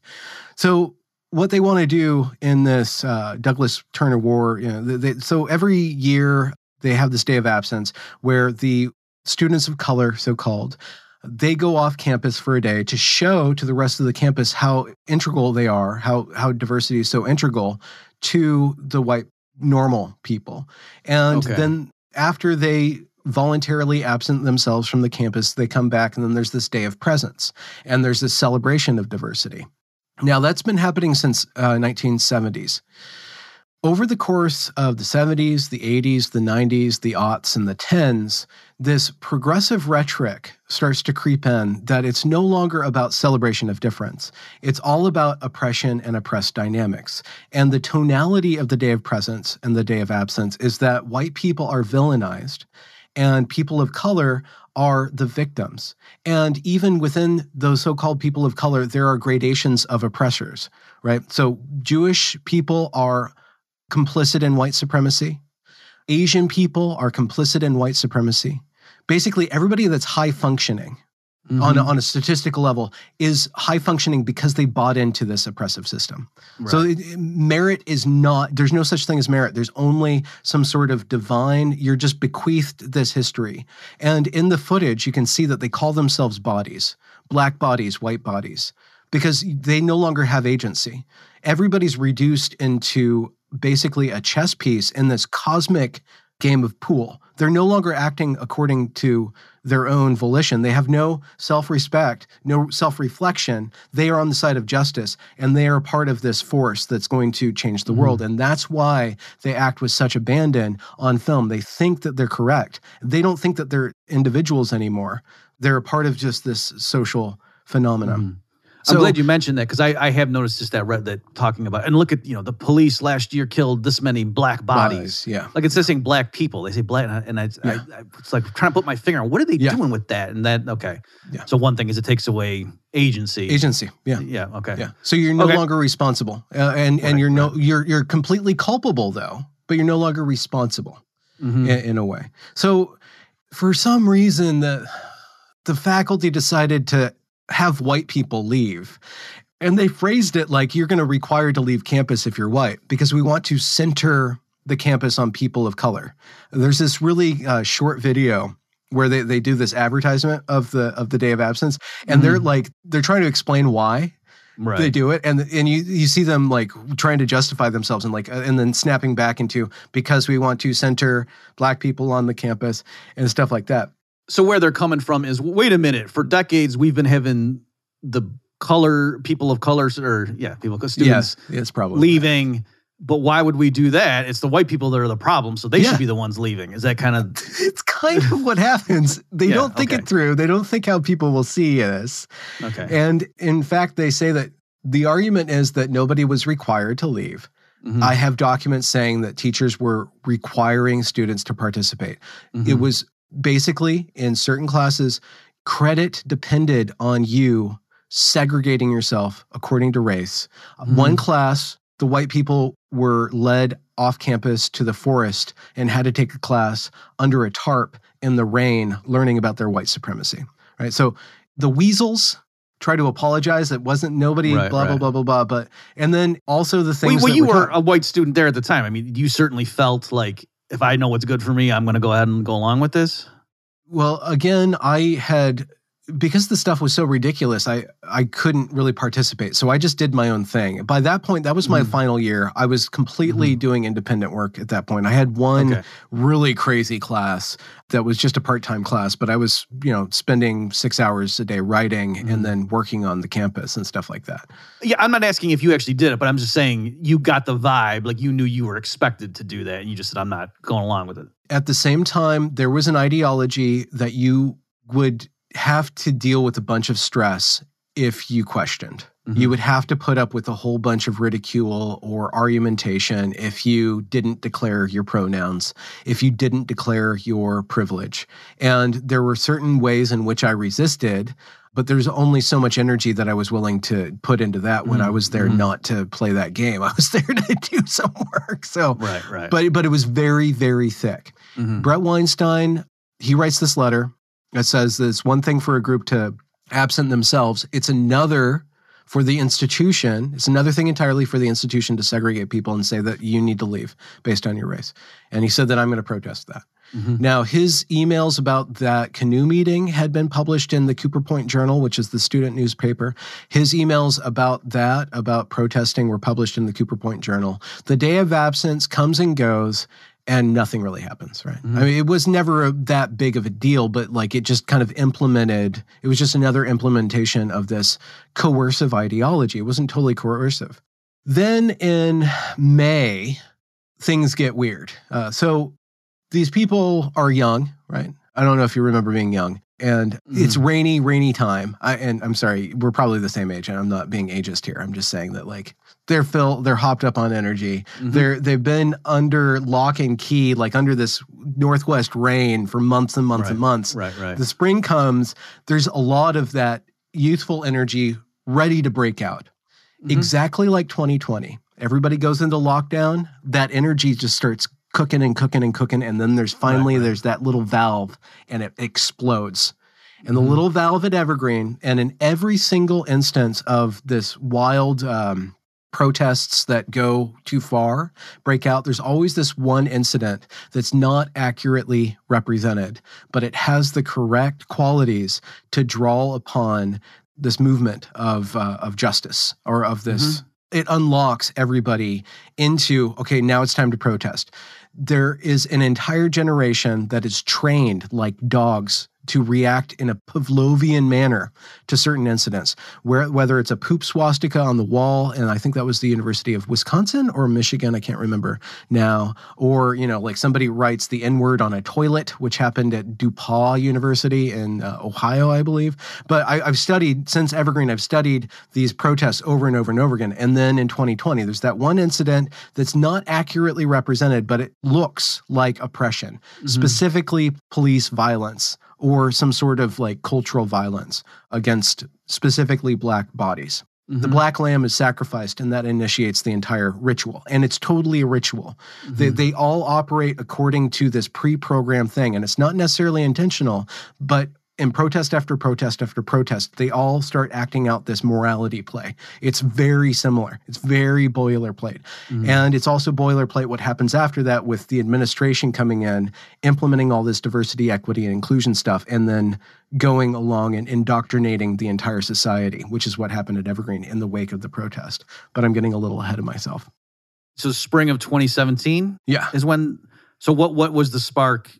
So what they want to do in this uh, Douglas Turner Ward, you know, they, so every year they have this day of absence where the students of color, so called, they go off campus for a day to show to the rest of the campus how integral they are, how how diversity is so integral to the white normal people. And okay. then after they voluntarily absent themselves from the campus, they come back and then there's this day of presence and there's this celebration of diversity. Now, that's been happening since uh, 1970s. Over the course of the 70s, the 80s, the 90s, the aughts, and the 10s, this progressive rhetoric starts to creep in that it's no longer about celebration of difference. It's all about oppression and oppressed dynamics. And the tonality of the day of presence and the day of absence is that white people are villainized and people of color are the victims. And even within those so called people of color, there are gradations of oppressors, right? So Jewish people are complicit in white supremacy. Asian people are complicit in white supremacy. Basically, everybody that's high functioning on, a, Mhm. on a statistical level is high functioning because they bought into this oppressive system. So Right. it, it- merit is not, there's no such thing as merit. There's only some sort of divine, you're just bequeathed this history. And in the footage, you can see that they call themselves bodies black bodies, white bodies, because they no longer have agency. Everybody's reduced into basically a chess piece in this cosmic game of pool. They're no longer acting according to their own volition. They have no self respect, no self reflection. They are on the side of justice and they are part of this force that's going to change the mm-hmm. world. And that's why they act with such abandon on film. They think that they're correct. They don't think that they're individuals anymore. They're a part of just this social phenomenon. Mm-hmm. I'm glad you mentioned that because I, I have noticed just that that talking about and look at you know the police last year killed this many black bodies. yeah. Like it's saying black people. They say black, and I, I, I, it's like trying to put my finger on what are they Yeah. doing with that? And that okay. Yeah. So one thing is it takes away agency. Agency. Yeah. Yeah. Okay. Yeah. So you're no Okay. longer responsible, uh, and and you're no you're you're completely culpable though, but you're no longer responsible Mhm. in, in a way. So for some reason, the the faculty decided to have white people leave. And they phrased it like you're going to require to leave campus if you're white because we want to center the campus on people of color. There's this really uh, short video where they, they do this advertisement of the of the day of absence and they're like they're trying to explain why Right. they do it and and you you see them like trying to justify themselves and like uh, and then snapping back into because we want to center black people on the campus and stuff like that so where they're coming from is wait a minute for decades we've been having the color people of colors or yeah people students yes it's probably leaving but why would we do that it's the white people that are the problem so they Yeah. should be the ones leaving is that kind of [LAUGHS] it's kind of what happens they Yeah, don't think okay. it through they don't think how people will see this okay and in fact they say that the argument is that nobody was required to leave Mhm. I have documents saying that teachers were requiring students to participate. It Mhm. was basically in certain classes, credit depended on you segregating yourself according to race. Mhm. One class, the white people were led off campus to the forest and had to take a class under a tarp in the rain, learning about their white supremacy. Right. So the weasels try to apologize. It wasn't nobody, Right, blah, blah, right. blah, blah, blah. But, and then also the well, things well that you were were a white student there at the time i mean you certainly felt like if i know what's good for me i'm going to go ahead and go along with this? Well, again, I had because the stuff was so ridiculous, I I couldn't really participate. So I just did my own thing. By that point, that was my Mhm. final year. I was completely doing independent work at that point. I had one Okay. really crazy class that was just a part-time class, but I was, you know, spending 6 hours a day writing Mhm. and then working on the campus and stuff like that. yeah i'm not asking if you actually did it but i'm just saying you got the vibe like you knew you were expected to do that and you just said i'm not going along with it At the same time, there was an ideology that you would have to deal with a bunch of stress if you questioned. Mhm. You would have to put up with a whole bunch of ridicule or argumentation if you didn't declare your pronouns, if you didn't declare your privilege. And there were certain ways in which I resisted, but there's only so much energy that I was willing to put into that when I was there Mhm. not to play that game. [LAUGHS] I was there to do some work. So, right right but but it was very very thick. Mhm. Bret Weinstein, he writes this letter that says that it's one thing for a group to absent themselves, it's another for the institution, it's another thing entirely for the institution to segregate people and say that you need to leave based on your race. And he said that I'm going to protest that. Mhm. Now, his emails about that canoe meeting had been published in the Cooper Point Journal, which is the student newspaper. His emails about that, about protesting, were published in the Cooper Point Journal. The day of absence comes and goes, and nothing really happens, right? Mhm. I mean, it was never a, that big of a deal, but like it just kind of implemented, it was just another implementation of this coercive ideology. It wasn't totally coercive. Then in May, things get weird. Uh, so these people are young, right? I don't know if you remember being young. And it's rainy, rainy time. I, and I'm sorry, we're probably the same age, and I'm not being ageist here. I'm just saying that like they're fill, they're hopped up on energy. Mhm. They're they've been under lock and key, like under this northwest rain for months and months and months. right right The spring comes, there's a lot of that youthful energy ready to break out Mhm. exactly like 2020. everybody goes into lockdown, that energy just starts cooking and cooking and cooking. And then there's finally, right. there's that little valve and it explodes. And the Mhm. little valve at Evergreen, and in every single instance of this wild um, protests that go too far break out, there's always this one incident that's not accurately represented, but it has the correct qualities to draw upon this movement of uh, of justice or of this. It unlocks everybody into okay, now it's time to protest. There is an entire generation that is trained like dogs to react in a Pavlovian manner to certain incidents, where whether it's a poop swastika on the wall, and I think that was the University of Wisconsin or Michigan, I can't remember now, or you know, like somebody writes the N word on a toilet, which happened at DePauw University in uh, Ohio, I believe. But I, I've studied since Evergreen, I've studied these protests over and over and over again. And then in 2020, there's that one incident that's not accurately represented, but it looks like oppression, specifically police violence or some sort of like cultural violence against specifically black bodies. The Mhm. black lamb is sacrificed, and that initiates the entire ritual. And it's totally a ritual. They, they all operate according to this pre programmed thing. And it's not necessarily intentional, but in protest after protest after protest, they all start acting out this morality play. It's very similar. It's very boilerplate. Mm-hmm. And it's also boilerplate what happens after that with the administration coming in, implementing all this diversity, equity, and inclusion stuff, and then going along and indoctrinating the entire society, which is what happened at Evergreen in the wake of the protest. But I'm getting a little ahead of myself. So spring of 2017 Yeah. is when. So what what was the spark?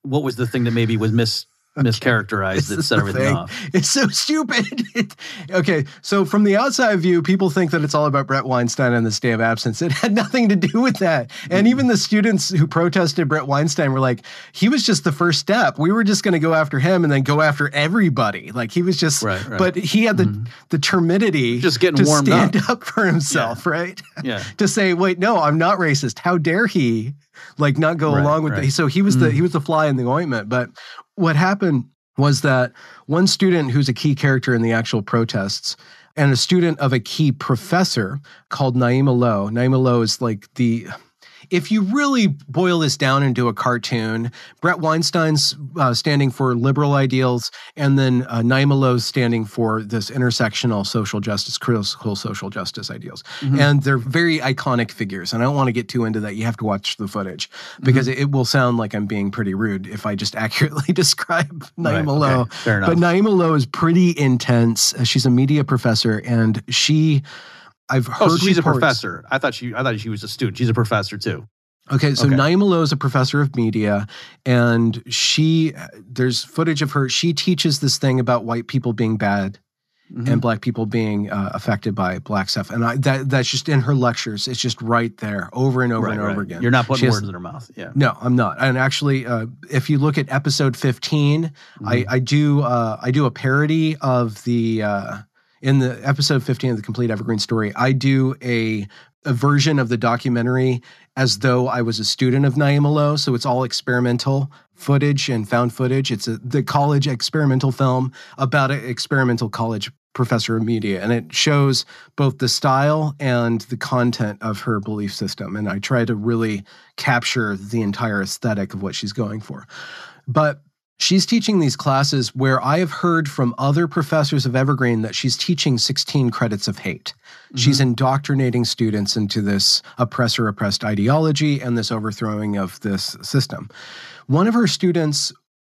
What was the thing that maybe was mis [LAUGHS] mischaracterized that is set the everything thing. off? [LAUGHS] It's so stupid. [LAUGHS] It- okay, so from the outside view, people think that it's all about Bret Weinstein and this day of absence. It had nothing to do with that. And even the students who protested Bret Weinstein were like, he was just the first step. We were just going to go after him and then go after everybody. Like he was just, Right, right. but he had the Mhm. the terminity Just getting to warmed stand up. up. for himself, right? Yeah. to say, wait, no, I'm not racist. How dare he like not go Right, along with right. it? So he was the Mm. he was the fly in the ointment. But what happened was that one student who's a key character in the actual protests and a student of a key professor called Naima Lowe. Naima Lowe is like the if you really boil this down into a cartoon, Bret Weinstein's uh, standing for liberal ideals, and then uh, Naima Lowe's standing for this intersectional social justice, critical social justice ideals. Mhm. And they're very iconic figures. And I don't want to get too into that. You have to watch the footage because it, it will sound like I'm being pretty rude if I just [LAUGHS] accurately describe Right, Naima okay, Lowe. But Naima Lowe is pretty intense. She's a media professor, and she, I've heard. oh, so she's reports- a professor. I thought she I thought she was a student. She's a professor too. Okay, so Okay. Naima Lowe is a professor of media, and she, there's footage of her. She teaches this thing about white people being bad Mhm. and black people being uh, affected by black stuff, and I, that that's just in her lectures. It's just right there, over and over Right, and right. over again. You're not She putting has- words in her mouth. Yeah. No, I'm not. And actually, uh, if you look at episode 15, I, Mhm. I do uh, I do a parody of the uh, in the episode 15 of the complete Evergreen story. I do a a version of the documentary as though I was a student of Naima Lowe. So it's all experimental footage and found footage. It's a, the college experimental film about an experimental college professor of media, and it shows both the style and the content of her belief system. And I try to really capture the entire aesthetic of what she's going for. But she's teaching these classes where I have heard from other professors of Evergreen that she's teaching 16 credits of hate. She's indoctrinating students into this oppressor oppressed ideology and this overthrowing of this system. One of her students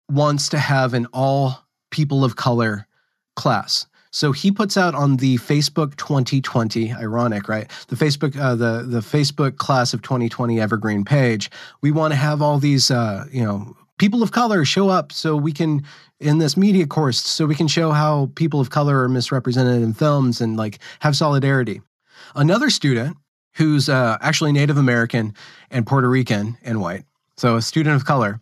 wants to have an all people of color class. So he puts out on the Facebook 2020, ironic, right? The Facebook, uh, the the Facebook class of 2020 Evergreen page. We want to have all these, uh, you know, people of color show up so we can in this media course so we can show how people of color are misrepresented in films and like have solidarity. Another student who's uh, actually Native American and Puerto Rican and white, so a student of color,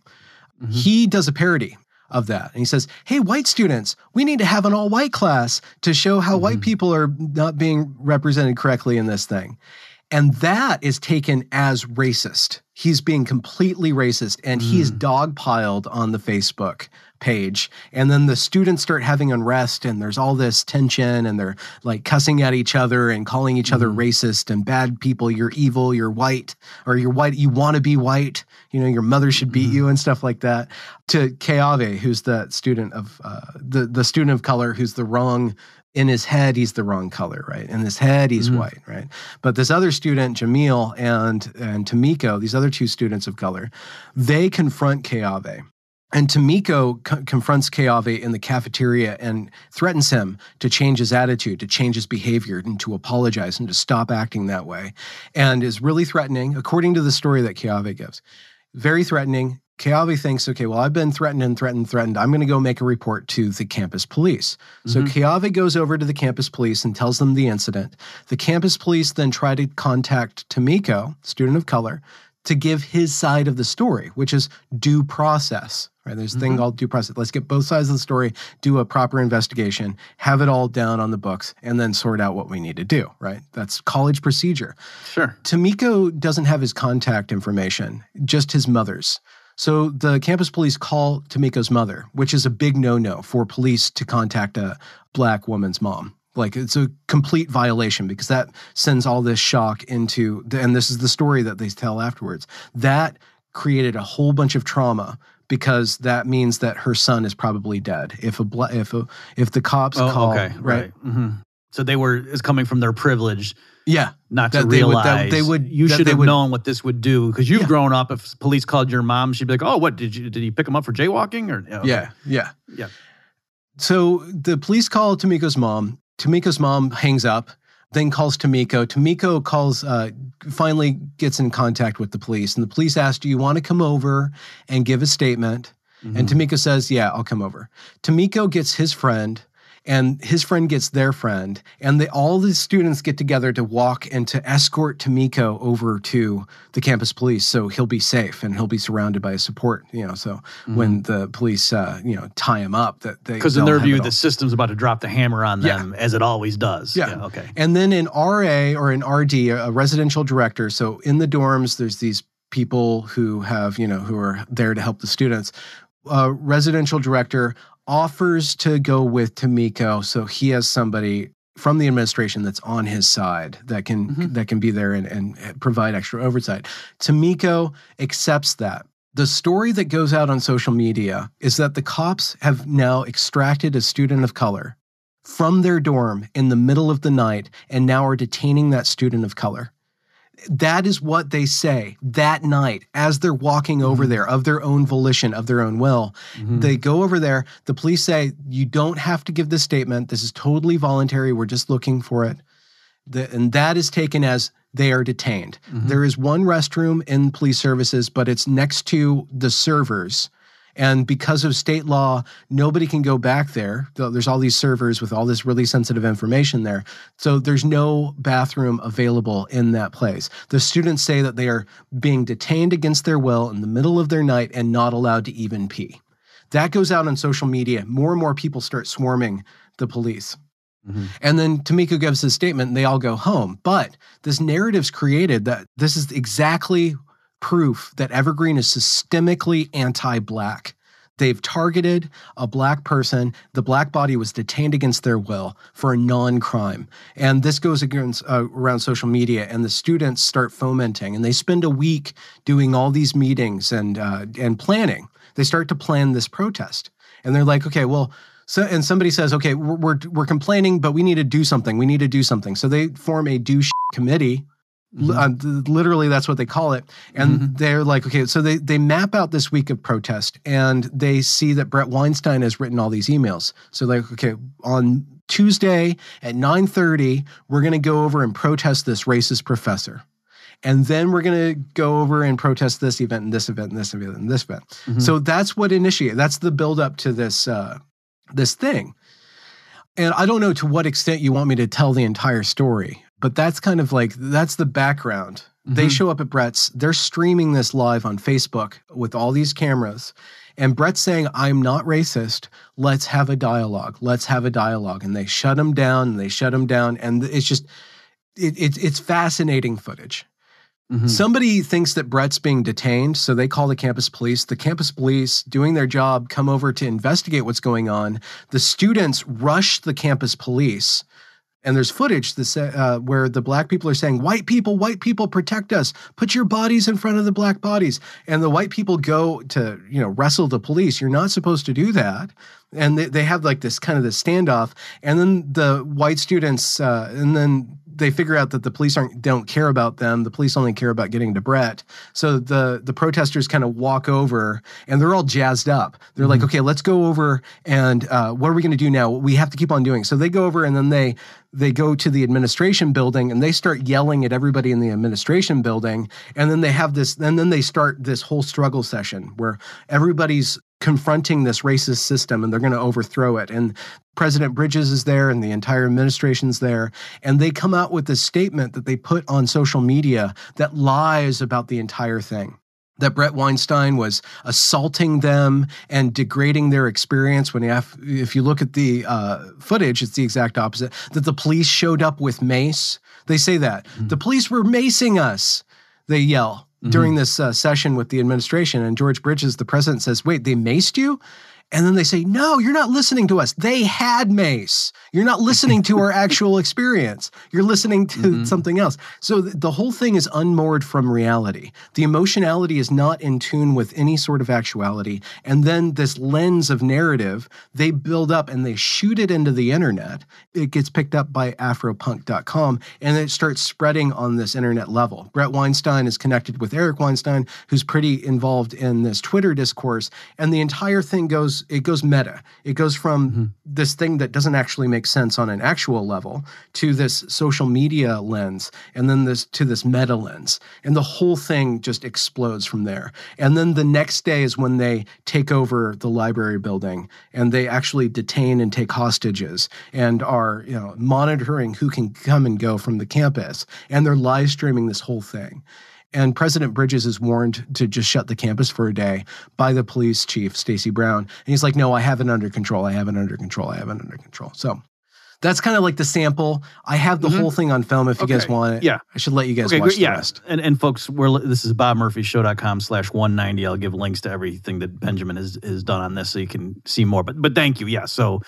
Mhm. he does a parody of that. And he says, Hey, white students, we need to have an all white class to show how white Mhm. people are not being represented correctly in this thing. And that is taken as racist. He's being completely racist and he's hmm. dogpiled on the Facebook page. And then the students start having unrest and there's all this tension and they're like cussing at each other and calling each other hmm. racist and bad people. You're evil, you're white, or you're white, you want to be white. You know, your mother should beat hmm. you and stuff like that. To Keave, who's the student of uh, the, the student of color who's the wrong in his head he's the wrong color right in his head he's mm-hmm. white right but this other student jamil and and tamiko these other two students of color they confront Keave. And Tamiko co- confronts Keave in the cafeteria and threatens him to change his attitude, to change his behavior, and to apologize and to stop acting that way. And is really threatening, according to the story that Keave gives. Very threatening. Keave thinks, okay, well, I've been threatened and threatened, threatened. I'm going to go make a report to the campus police. So mm-hmm. Keave goes over to the campus police and tells them the incident. The campus police then try to contact Tamiko, student of color, to give his side of the story, which is due process. Right? There's a thing mm-hmm. called due process. Let's get both sides of the story, do a proper investigation, have it all down on the books, and then sort out what we need to do. Right? That's college procedure. Sure. Tamiko doesn't have his contact information, just his mother's. So the campus police call Tamiko's mother, which is a big no no for police to contact a black woman's mom. Like it's a complete violation because that sends all this shock into, and this is the story that they tell afterwards. That created a whole bunch of trauma because that means that her son is probably dead. If a bla- if a, if the cops Oh, call, okay. Right. mm-hmm So they were is coming from their privilege yeah, not to That they would- that realize they would- you should have would- known what this would do because you've Yeah. grown up. If police called your mom, she'd be like, "Oh, what did you did he pick him up for jaywalking?" Or okay. yeah, yeah. Yeah. So the police call Tamiko's mom. Tamiko's mom hangs up, then calls Tamiko. Tamiko calls, uh, finally gets in contact with the police, and the police ask, "Do you want to come over and give a statement?" And Tamiko says, "Yeah, I'll come over." Tamiko gets his friend. And his friend gets their friend, and they, all the students get together to walk and to escort Tamiko over to the campus police, so he'll be safe and he'll be surrounded by support. You know, so when the police, uh, you know, tie him up, that they Because in their view, the system's about to drop the hammer on them Yeah. as it always does. Yeah. okay. And then in RA or in RD, a residential director. So in the dorms, there's these people who have, you know, who are there to help the students. A residential director offers to go with Tamiko, so he has somebody from the administration that's on his side that can mm-hmm. that can be there and, and provide extra oversight. Tamiko accepts that. The story that goes out on social media is that the cops have now extracted a student of color from their dorm in the middle of the night and now are detaining that student of color. That is what they say that night as they're walking over mm-hmm. there of their own volition, of their own will. Mm-hmm. They go over there. The police say, You don't have to give this statement. This is totally voluntary. We're just looking for it. The, and that is taken as they are detained. Mm-hmm. There is one restroom in police services, but it's next to the servers. And because of state law, nobody can go back there. There's all these servers with all this really sensitive information there. So there's no bathroom available in that place. The students say that they are being detained against their will in the middle of their night and not allowed to even pee. That goes out on social media. More and more people start swarming the police. Mm-hmm. And then Tamiko gives his statement and they all go home. But this narrative's created that this is exactly proof that Evergreen is systemically anti black. They've targeted a black person. The black body was detained against their will for a non crime. And this goes against, uh, around social media, and the students start fomenting. And they spend a week doing all these meetings and, uh, and planning. They start to plan this protest. And they're like, okay, well, so, and somebody says, okay, we're, we're, we're complaining, but we need to do something. We need to do something. So they form a do committee. L- uh, literally, that's what they call it. And they're like, okay, so they, they map out this week of protest and they see that Bret Weinstein has written all these emails. So like, okay, on Tuesday at 9.30, we're going to go over and protest this racist professor. And then we're going to go over and protest this event and this event and this event and this event. So that's what initiated. That's the build up to this uh, this thing. And I don't know to what extent you want me to tell the entire story, but that's kind of like that's the background. They show up at Bret's. They're streaming this live on Facebook with all these cameras. And Bret's saying, I'm not racist. Let's have a dialogue. Let's have a dialogue. And they shut him down and they shut him down. And it's just, it, it, it's fascinating footage. Mhm. Somebody thinks that Bret's being detained, so they call the campus police. The campus police, doing their job, come over to investigate what's going on. The students rush the campus police. And there's footage that say, uh, where the black people are saying, "White people, white people, protect us! Put your bodies in front of the black bodies." And the white people go to, you know, wrestle the police. You're not supposed to do that. And they, they have like this kind of this standoff. And then the white students, uh, and then they figure out that the police aren't don't care about them. The police only care about getting to Bret. So the the protesters kind of walk over and they're all jazzed up. They're like, okay, let's go over and uh, what are we going to do now? We have to keep on doing. So they go over and then they they go to the administration building and they start yelling at everybody in the administration building. And then they have this, and then they start this whole struggle session where everybody's confronting this racist system and they're going to overthrow it. And President Bridges is there and the entire administration's there. And they come out with this statement that they put on social media that lies about the entire thing. That Bret Weinstein was assaulting them and degrading their experience. When you have, if you look at the uh, footage, it's the exact opposite. That the police showed up with mace. They say that the police were macing us. They yell during this uh, session with the administration. And George Bridges, the president, says, Wait, they maced you? And then they say, No, you're not listening to us. They had mace. You're not listening to our [LAUGHS] actual experience. You're listening to mm-hmm. something else. So th- the whole thing is unmoored from reality. The emotionality is not in tune with any sort of actuality. And then this lens of narrative, they build up and they shoot it into the internet. It gets picked up by afropunk.com and it starts spreading on this internet level. Bret Weinstein is connected with Eric Weinstein, who's pretty involved in this Twitter discourse. And the entire thing goes, it goes meta. It goes from mm-hmm. this thing that doesn't actually make sense on an actual level to this social media lens and then this to this meta lens. And the whole thing just explodes from there. And then the next day is when they take over the library building and they actually detain and take hostages and are, you know, monitoring who can come and go from the campus. And they're live streaming this whole thing. And President Bridges is warned to just shut the campus for a day by the police chief, Stacy Brown. And he's like, no, I have it under control. I have it under control. I have it under control. So that's kind of like the sample. I have the whole thing on film if you guys Mm-hmm. Want it. Yeah. I should let you guys Okay, watch great. the Yeah. rest. And, and folks, we're this is bobmurphyshow.com slash 190. I'll give links to everything that Benjamin has, has done on this so you can see more. But but thank you. Yeah. So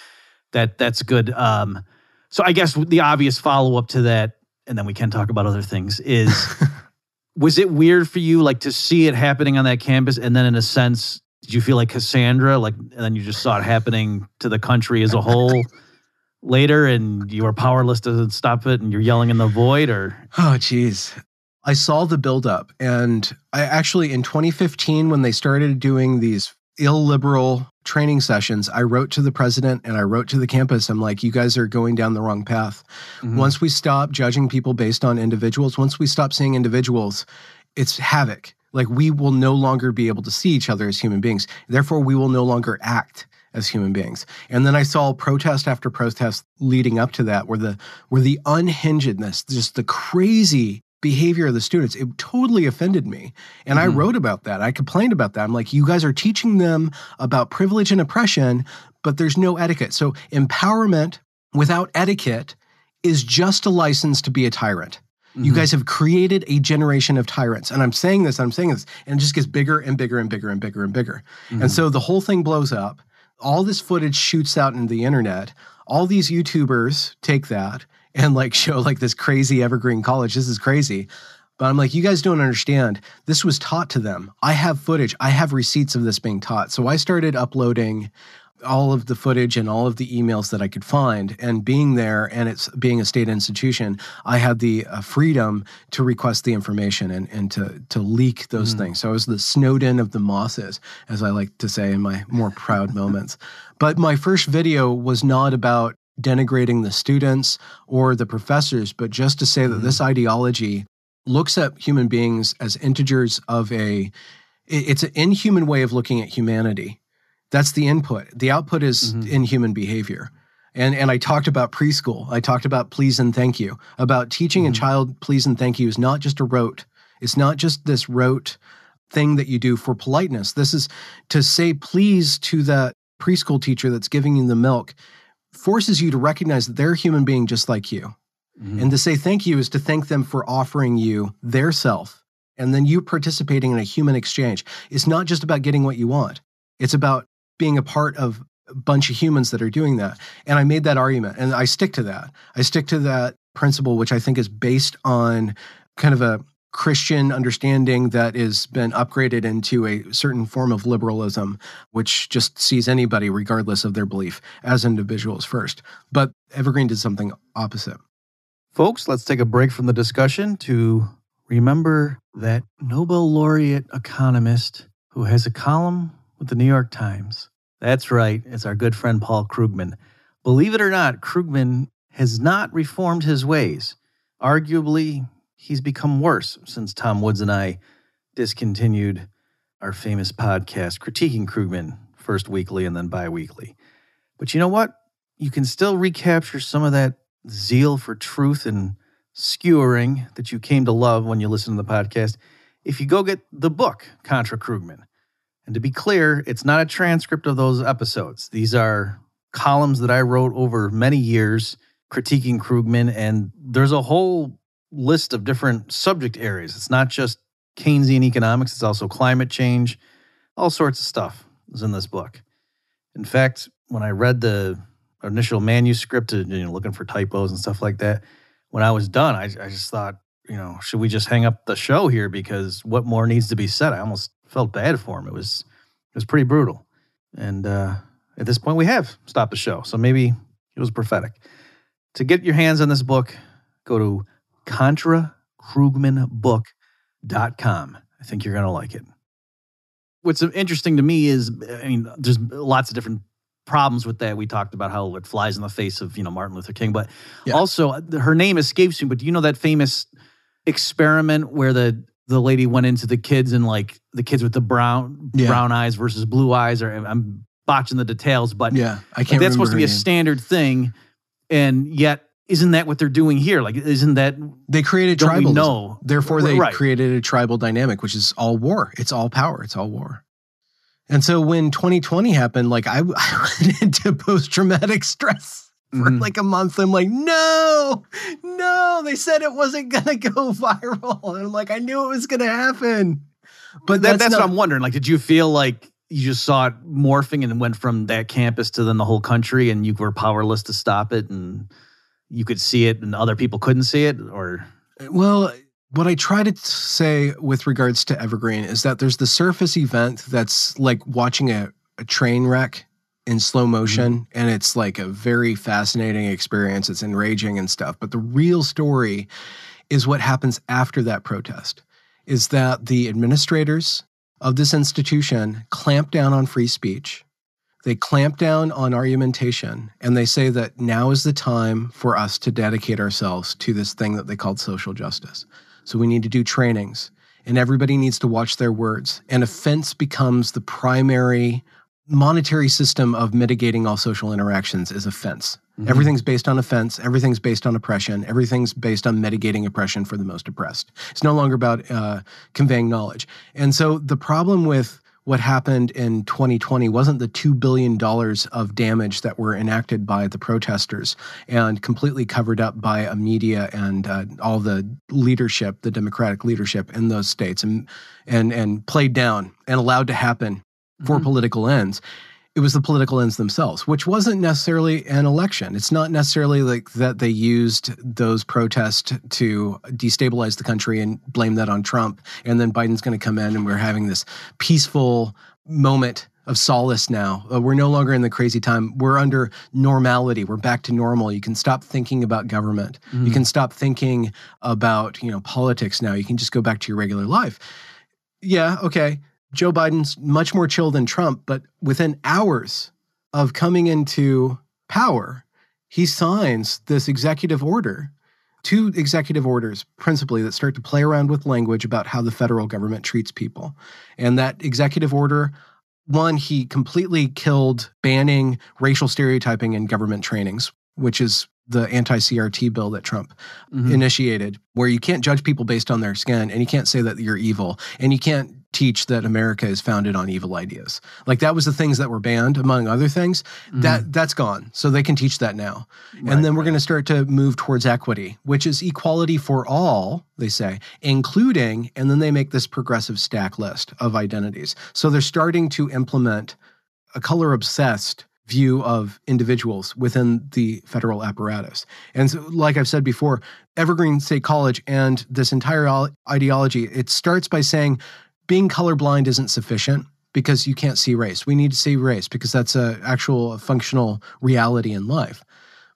that that's good. Um, so I guess the obvious follow up to that, and then we can talk about other things, is [LAUGHS] was it weird for you like to see it happening on that campus and then in a sense did you feel like cassandra like and then you just saw it happening to the country as a whole later and you were powerless to stop it and you're yelling in the void or Oh, geez. I saw the buildup. And I actually, in 2015, when they started doing these illiberal training sessions, I wrote to the president and I wrote to the campus. I'm like, you guys are going down the wrong path. Mm-hmm. Once we stop judging people based on individuals, once we stop seeing individuals, it's havoc. Like we will no longer be able to see each other as human beings. Therefore, we will no longer act as human beings. And then I saw protest after protest leading up to that, where the where the unhingedness, just the crazy behavior of the students, it totally offended me. And I mm-hmm. wrote about that. I complained about that. I'm like, you guys are teaching them about privilege and oppression, but there's no etiquette. So empowerment without etiquette is just a license to be a tyrant. You mm-hmm. guys have created a generation of tyrants. And I'm saying this, I'm saying this, and it just gets bigger and bigger and bigger and bigger and bigger. And mm-hmm. so the whole thing blows up. All this footage shoots out into the internet. All these YouTubers take that and like [LAUGHS] show like this crazy evergreen college. This is crazy. But I'm like, you guys don't understand. This was taught to them. I have footage. I have receipts of this being taught. So I started uploading all of the footage and all of the emails that I could find. And being there and it's being a state institution, I had the uh, freedom to request the information and, and to, to leak those things. So I was the Snowden of the Mosses, as I like to say in my more proud [LAUGHS] moments. But my first video was not about denigrating the students or the professors, but just to say that this ideology looks at human beings as integers of a, it's an inhuman way of looking at humanity. That's the input. The output is inhuman behavior. And and I talked about preschool. I talked about please and thank you. About teaching a child please and thank you is not just a rote. It's not just this rote thing that you do for politeness. This is to say please to the preschool teacher that's giving you the milk forces you to recognize that they're a human being just like you. Mhm. And to say thank you is to thank them for offering you their self. And then you participating in a human exchange. It's not just about getting what you want, it's about being a part of a bunch of humans that are doing that. And I made that argument and I stick to that. I stick to that principle, which I think is based on kind of a Christian understanding that has been upgraded into a certain form of liberalism, which just sees anybody, regardless of their belief, as individuals first. But Evergreen did something opposite. Folks, let's take a break from the discussion to remember that Nobel laureate economist who has a column with the New York Times. That's right, it's our good friend Paul Krugman. Believe it or not, Krugman has not reformed his ways. Arguably, he's become worse since Tom Woods and I discontinued our famous podcast, Critiquing Krugman, first weekly and then bi weekly. But you know what? You can still recapture some of that zeal for truth and skewering that you came to love when you listen to the podcast if you go get the book, Contra Krugman. And to be clear, it's not a transcript of those episodes. These are columns that I wrote over many years critiquing Krugman, and there's a whole list of different subject areas. It's not just Keynesian economics, it's also climate change, all sorts of stuff is in this book. In fact, when I read the initial manuscript, you know, looking for typos and stuff like that, when I was done, I, I just thought, you know, should we just hang up the show here because what more needs to be said? I almost felt bad for him. It was it was pretty brutal, and uh, at this point, we have stopped the show. So maybe it was prophetic. To get your hands on this book, go to contrakrugmanbook.com. I think you're going to like it. What's interesting to me is, I mean, there's lots of different problems with that. We talked about how it flies in the face of, you know, Martin Luther King, but Yeah. also her name escapes me, but do you know that famous experiment where the the lady went into the kids and like the kids with the brown Yeah. brown eyes versus blue eyes or I'm botching the details, but Yeah, I can't. that's supposed to be a name. standard thing, and yet isn't that what they're doing here? Like, isn't that They created tribalism. know? Therefore, they Right. created a tribal dynamic, which is all war. It's all power. It's all war. And so when 2020 happened, like I, [LAUGHS] I went into post traumatic stress for Mhm. like a month. I'm like, no, no, they said it wasn't going to go [LAUGHS] viral. And I'm like, I knew it was going to happen. But that, that's, that's, not, what I'm wondering. Like, did you feel like you just saw it morphing and then went from that campus to then the whole country, and you were powerless to stop it, and you could see it, and other people couldn't see it, or Well, what I try to say with regards to Evergreen is that there's the surface event that's like watching a, a train wreck in slow mm-hmm. motion, and it's like a very fascinating experience. It's enraging and stuff. But the real story is what happens after that protest is that the administrators of this institution clamp down on free speech. They clamp down on argumentation and they say that now is the time for us to dedicate ourselves to this thing that they called social justice. So we need to do trainings and everybody needs to watch their words. And offense becomes the primary monetary system of mitigating all social interactions is offense. Everything's based on offense. Everything's based on oppression. Everything's based on mitigating oppression for the most oppressed. It's no longer about uh, conveying knowledge. And so the problem with what happened in 2020 wasn't the $2 billion of damage that were enacted by the protesters and completely covered up by a media and uh, all the leadership, the Democratic leadership in those states, and, and, and played down and allowed to happen for Mhm. political ends. It was the political ends themselves, which wasn't necessarily an election. It's not necessarily like that they used those protests to destabilize the country and blame that on Trump. And then Biden's going to come in and we're having this peaceful moment of solace now. Uh, we're no longer in the crazy time. We're under normality. We're back to normal. You can stop thinking about government. You can stop thinking about, you know, politics now. You can just go back to your regular life. Yeah, okay. Joe Biden's much more chill than Trump, but within hours of coming into power, he signs this executive order, two executive orders principally that start to play around with language about how the federal government treats people. And that executive order, one, he completely killed banning racial stereotyping in government trainings, which is the anti CRT bill that Trump Mhm. initiated, where you can't judge people based on their skin and you can't say that you're evil and you can't teach that America is founded on evil ideas. Like that was the things that were banned, among other things. That mm. that's gone. So they can teach that now. and then we're going to start to move towards equity, which is equality for all, they say, including, and then they make this progressive stack list of identities. So they're starting to implement a color obsessed view of individuals within the federal apparatus. And so, like I've said before, Evergreen State College and this entire ideology, it starts by saying being colorblind isn't sufficient because you can't see race. We need to see race because that's a actual functional reality in life.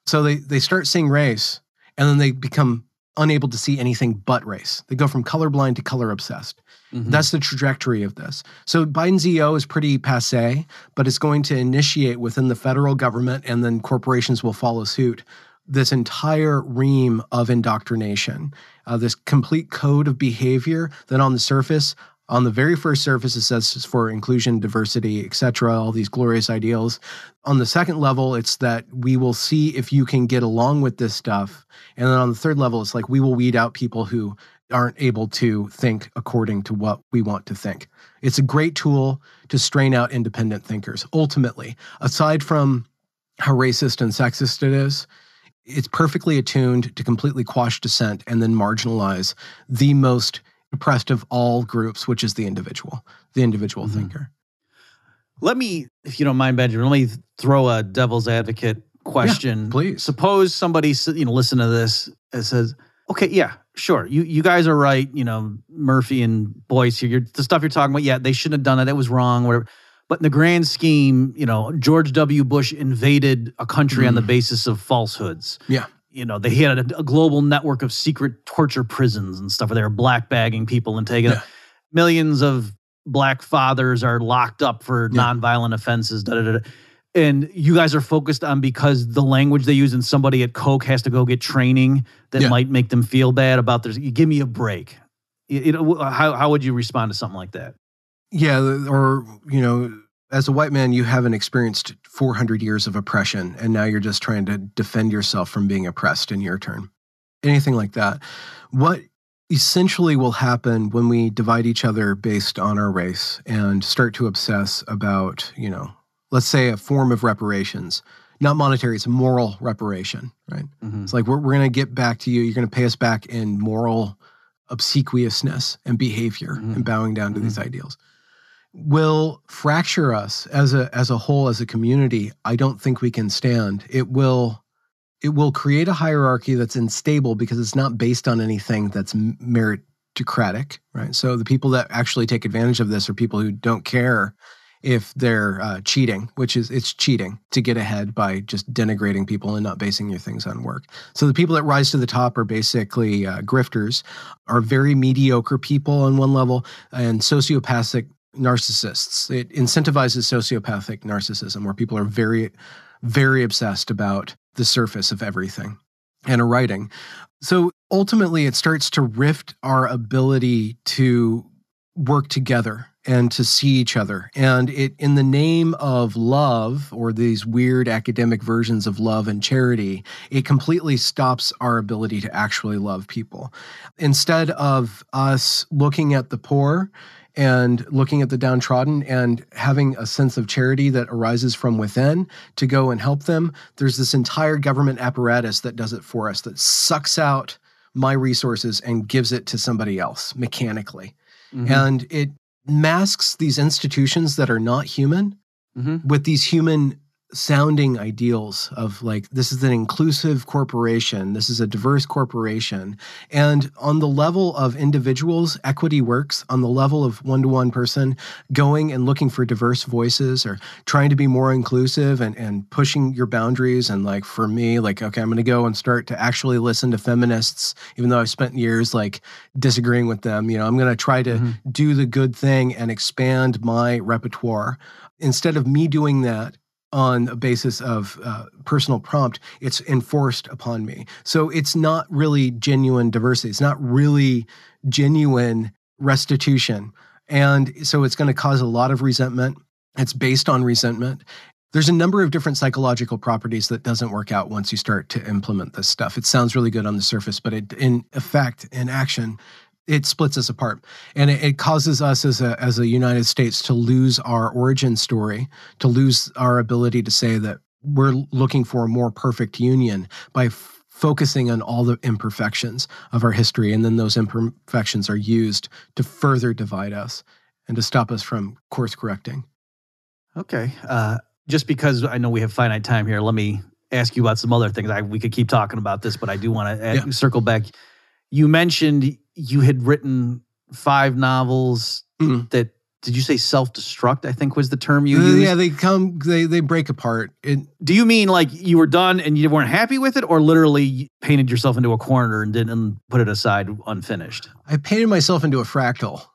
So they they start seeing race and then they become unable to see anything but race. They go from colorblind to color obsessed. Mhm. That's the trajectory of this. So Biden's EO is pretty passe, but it's going to initiate within the federal government and then corporations will follow suit this entire ream of indoctrination, uh, this complete code of behavior that on the surface, on the very first surface, it says for inclusion, diversity, etc., all these glorious ideals. On the second level, it's that we will see if you can get along with this stuff. And then on the third level, it's like we will weed out people who aren't able to think according to what we want to think. It's a great tool to strain out independent thinkers. Ultimately, aside from how racist and sexist it is, it's perfectly attuned to completely quash dissent and then marginalize the most oppressed of all groups, which is the individual, the individual Mhm. thinker. Let me, if you don't mind, Benjamin, let me throw a devil's advocate question. please. Suppose somebody, you know, listen to this and says, okay, yeah, sure. You you guys are right. You know, Murphy and Boyce, you're, the stuff you're talking about, yeah, they shouldn't have done it. That was wrong, whatever. But in the grand scheme, you know, George W. Bush invaded a country on the Mm. basis of falsehoods. Yeah. You know, they had a, a global network of secret torture prisons and stuff where they were black bagging people and taking Yeah. millions of black fathers are locked up for Yeah. nonviolent offenses. Da, da, da. And you guys are focused on because the language they use and somebody at Coke has to go get training that Yeah. might make them feel bad about their. Give me a break. You- you know, how how would you respond to something like that? Yeah, or you know, as a white man, you haven't experienced 400 years of oppression, and now you're just trying to defend yourself from being oppressed in your turn. Anything like that. What essentially will happen when we divide each other based on our race and start to obsess about, you know, let's say a form of reparations, not monetary, it's a moral reparation, right? It's like we're, we're going to get back to you. You're going to pay us back in moral obsequiousness and behavior Mhm. and bowing down to these ideals. Will fracture us as a as a whole as a community. I don't think we can stand. It will it will create a hierarchy that's unstable because it's not based on anything that's meritocratic, right? So the people that actually take advantage of this are people who don't care if they're uh, cheating, which is it's cheating to get ahead by just denigrating people and not basing your things on work. So the people that rise to the top are basically uh, grifters, are very mediocre people on one level, and sociopathic narcissists. It incentivizes sociopathic narcissism, where people are very, very obsessed about the surface of everything and writing. So ultimately, it starts to rift our ability to work together and to see each other. And it, in the name of love, or these weird academic versions of love and charity, it completely stops our ability to actually love people. Instead of us looking at the poor and looking at the downtrodden and having a sense of charity that arises from within to go and help them, there's this entire government apparatus that does it for us, that sucks out my resources and gives it to somebody else mechanically. Mhm. And it masks these institutions that are not human Mhm. with these human sounding ideals of like this is an inclusive corporation this is a diverse corporation and on the level of individuals equity works on the level of one-to-one person going and looking for diverse voices or trying to be more inclusive and, and pushing your boundaries and like for me like okay i'm going to go and start to actually listen to feminists even though i've spent years like disagreeing with them you know i'm going to try to Mhm. do the good thing and expand my repertoire instead of me doing that on a basis of uh, personal prompt, it's enforced upon me. So it's not really genuine diversity. It's not really genuine restitution. And so it's going to cause a lot of resentment. It's based on resentment. There's a number of different psychological properties that doesn't work out once you start to implement this stuff. It sounds really good on the surface, but it, in effect, in action, it splits us apart. And it, it, causes us as a as a united states to lose our origin story to lose our ability to say that we're looking for a more perfect union by f- focusing on all the imperfections of our history. And then those imperfections are used to further divide us and to stop us from course correcting. Okay uh, just because i know we have finite time here let me ask you about some other things. I, we could keep talking about this but i do want to yeah. circle back you mentioned you had written five novels mm-hmm. that did you say self-destruct i think was the term you uh, used? yeah they come they they break apart. It, do you mean like you were done and you weren't happy with it or literally painted yourself into a corner and didn't put it aside unfinished? I painted myself into a fractal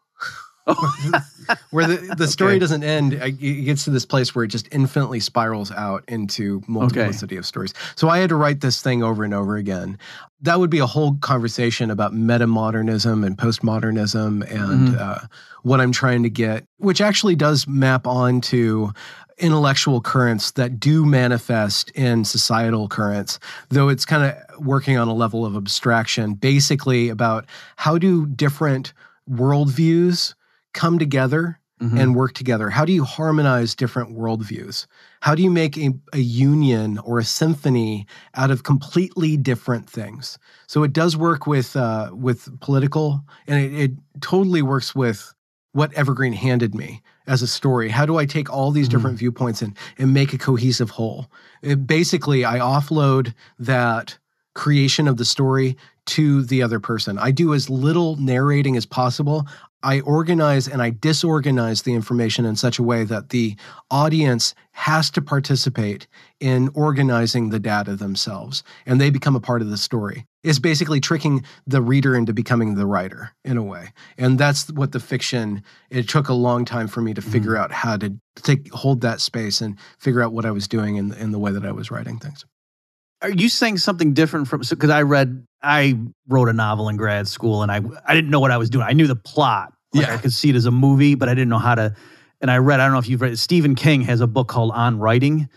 [LAUGHS] where the, the story okay. doesn't end. It gets to this place where it just infinitely spirals out into multiplicity okay. of stories. So I had to write this thing over and over again. That would be a whole conversation about metamodernism and postmodernism and mm-hmm. uh, what I'm trying to get, which actually does map onto intellectual currents that do manifest in societal currents, though it's kind of working on a level of abstraction, basically about how do different worldviews come together mm-hmm. and work together? How do you harmonize different worldviews? How do you make a, a union or a symphony out of completely different things? So it does work with uh, with political, and it, it totally works with what Evergreen handed me as a story. How do I take all these mm-hmm. different mm. viewpoints and and make a cohesive whole? It, basically, I offload that creation of the story to the other person. I do as little narrating as possible. I organize and I disorganize the information in such a way that the audience has to participate in organizing the data themselves and they become a part of the story. It's basically tricking the reader into becoming the writer in a way. And that's what the fiction, it took a long time for me to figure mm. out how to take hold that space and figure out what I was doing in, in the way that I was writing things are you saying something different from because I read I wrote a novel in grad school and I I didn't know what I was doing. I knew the plot. Like yeah. I could see it as a movie, but I didn't know how to and I read I don't know if you've read Stephen King has a book called On Writing.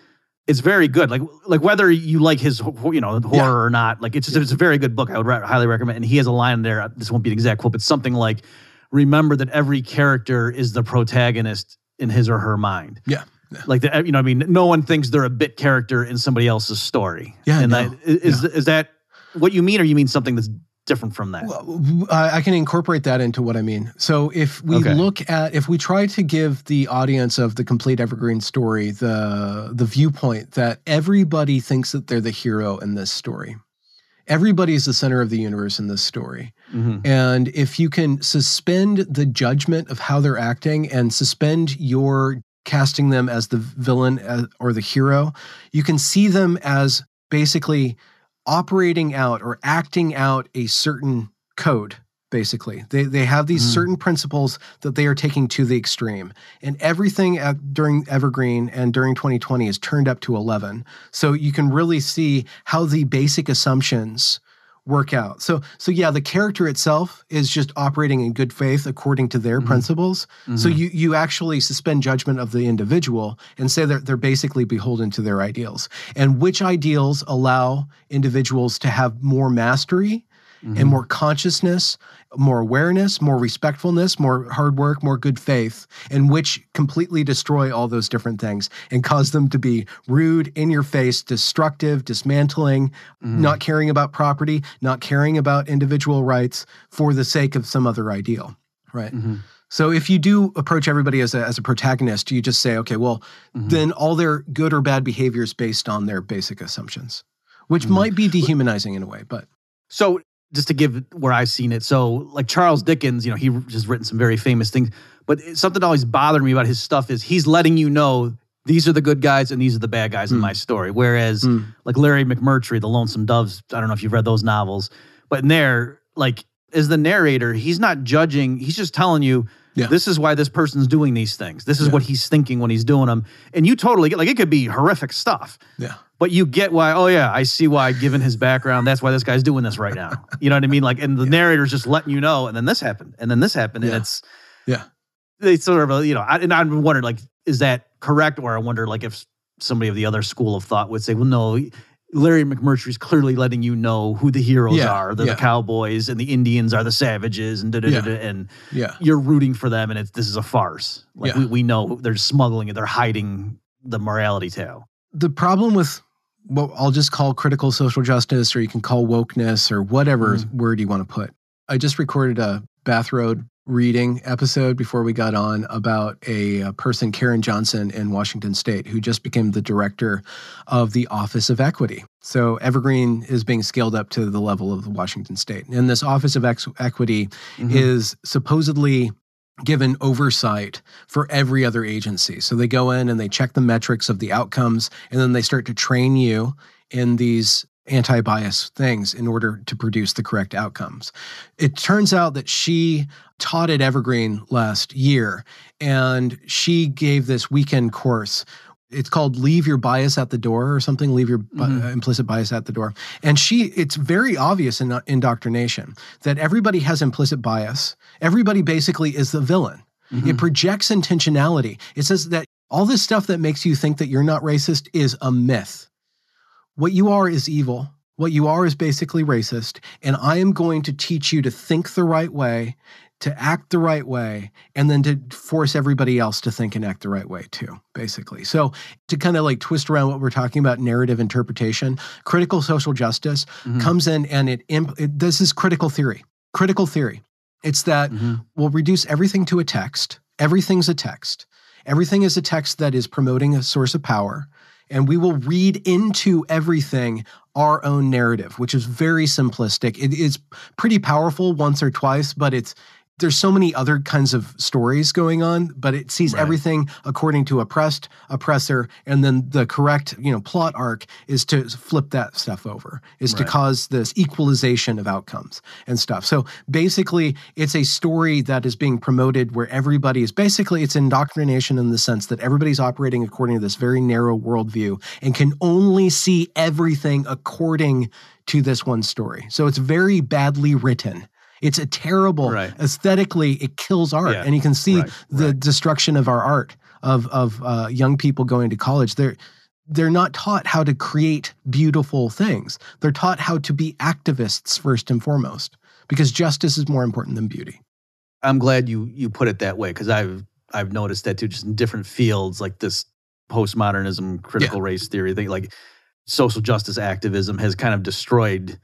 It's very good. Like like whether you like his you know horror yeah. or not, like it's just, it's a very good book. I would highly recommend. And he has a line there. Uh, this won't be an exact quote, but something like, "Remember that every character is the protagonist in his or her mind." Yeah. Like the, you know, I mean, no one thinks they're a bit character in somebody else's story. Yeah, and no, that, is is that what you mean, or you mean something that's different from that? Well, I can incorporate that into what I mean. So if we okay. look at, if we try to give the audience of the complete evergreen story the the viewpoint that everybody thinks that they're the hero in this story. Everybody is the center of the universe in this story. Mm-hmm. And if you can suspend the judgment of how they're acting and suspend your casting them as the villain uh, or the hero, you can see them as basically operating out or acting out a certain code basically. They they have these mm. certain principles that they are taking to the extreme. And everything at, during evergreen and during 2020 is turned up to 11 so you can really see how the basic assumptions work out. So so yeah, the character itself is just operating in good faith according to their mm-hmm. principles. Mm-hmm. So you you actually suspend judgment of the individual and say that they're basically beholden to their ideals. And which ideals allow individuals to have more mastery mm-hmm. and more consciousness, more awareness, more respectfulness, more hard work, more good faith, and which completely destroy all those different things and cause them to be rude, in your face, destructive, dismantling, mm-hmm. not caring about property, not caring about individual rights for the sake of some other ideal. Right. Mm-hmm. So if you do approach everybody as a, as a protagonist, you just say, okay, well, mm-hmm. then all their good or bad behavior is based on their basic assumptions, which mm-hmm. might be dehumanizing in a way. But so just to give where I've seen it. So, like Charles Dickens, you know, he just written some very famous things. But something that always bothered me about his stuff is he's letting you know these are the good guys and these are the bad guys mm. in hmm. my story. Whereas, mm. like Larry McMurtry, The Lonesome Doves, I don't know if you've read those novels, but in there, like, as the narrator, he's not judging, he's just telling you, yeah. This is why this person's doing these things. This is yeah. what he's thinking when he's doing them. And you totally get like it could be horrific stuff. Yeah but you get why oh yeah i see why given his background that's why this guy's doing this right now you know what i mean like and the yeah. narrator's just letting you know and then this happened and then this happened and yeah. it's yeah they sort of you know I, and i'm wondering like is that correct or i wonder like if somebody of the other school of thought would say well no Larry McMurtry's clearly letting you know who the heroes Yeah, are. They're yeah. the cowboys, and the Indians are the savages, and da da da Yeah. da. And Yeah. you're rooting for them, and it's this is a farce. Like Yeah. we, we know they're smuggling it, they're hiding the morality tale. the problem with what I'll just call critical social justice, or you can call wokeness, or whatever mm-hmm. word you want to put. I just recorded a Bathrobe reading episode before we got on about a, uh person, Karen Johnson in Washington State, who just became the director of the Office of Equity. So Evergreen is being scaled up to the level of the Washington State. And this Office of Ex- Equity is supposedly given oversight for every other agency. So they go in and they check the metrics of the outcomes, and then they start to train you in these anti bias things in order to produce the correct outcomes. It turns out that she taught at Evergreen last year, and she gave this weekend course. It's called Leave Your Bias at the Door or something, Leave Your bi- Mhm. uh, Implicit Bias at the Door. And she, it's very obvious in indoctrination that everybody has implicit bias. Everybody basically is the villain. Mm-hmm. It projects intentionality. It says that all this stuff that makes you think that you're not racist is a myth. What you are is evil. What you are is basically racist. And I am going to teach you to think the right way, to act the right way, and then to force everybody else to think and act the right way too, basically. So, to kind of like twist around what we're talking about narrative interpretation, critical social justice Mhm. comes in and it, imp- it this is critical theory. Critical theory. It's that Mhm. we'll reduce everything to a text. Everything's a text. Everything is a text that is promoting a source of power. And we will read into everything our own narrative, which is very simplistic. It is pretty powerful once or twice, but it's there's so many other kinds of stories going on, but it sees Right. everything according to oppressed, oppressor, and then the correct, you know, plot arc is to flip that stuff over, is to cause this equalization of outcomes and stuff. So basically, it's a story that is being promoted where everybody is basically it's indoctrination in the sense that everybody's operating according to this very narrow worldview and can only see everything according to this one story. So it's very badly written. It's a terrible Right. aesthetically. It kills art, Yeah. and you can see Right. the Right. destruction of our art of of uh, young people going to college. They're they're not taught how to create beautiful things. They're taught how to be activists first and foremost, because justice is more important than beauty. I'm glad you you put it that way because I've I've noticed that too, just in different fields like this postmodernism, critical race theory thing, like social justice activism has kind of destroyed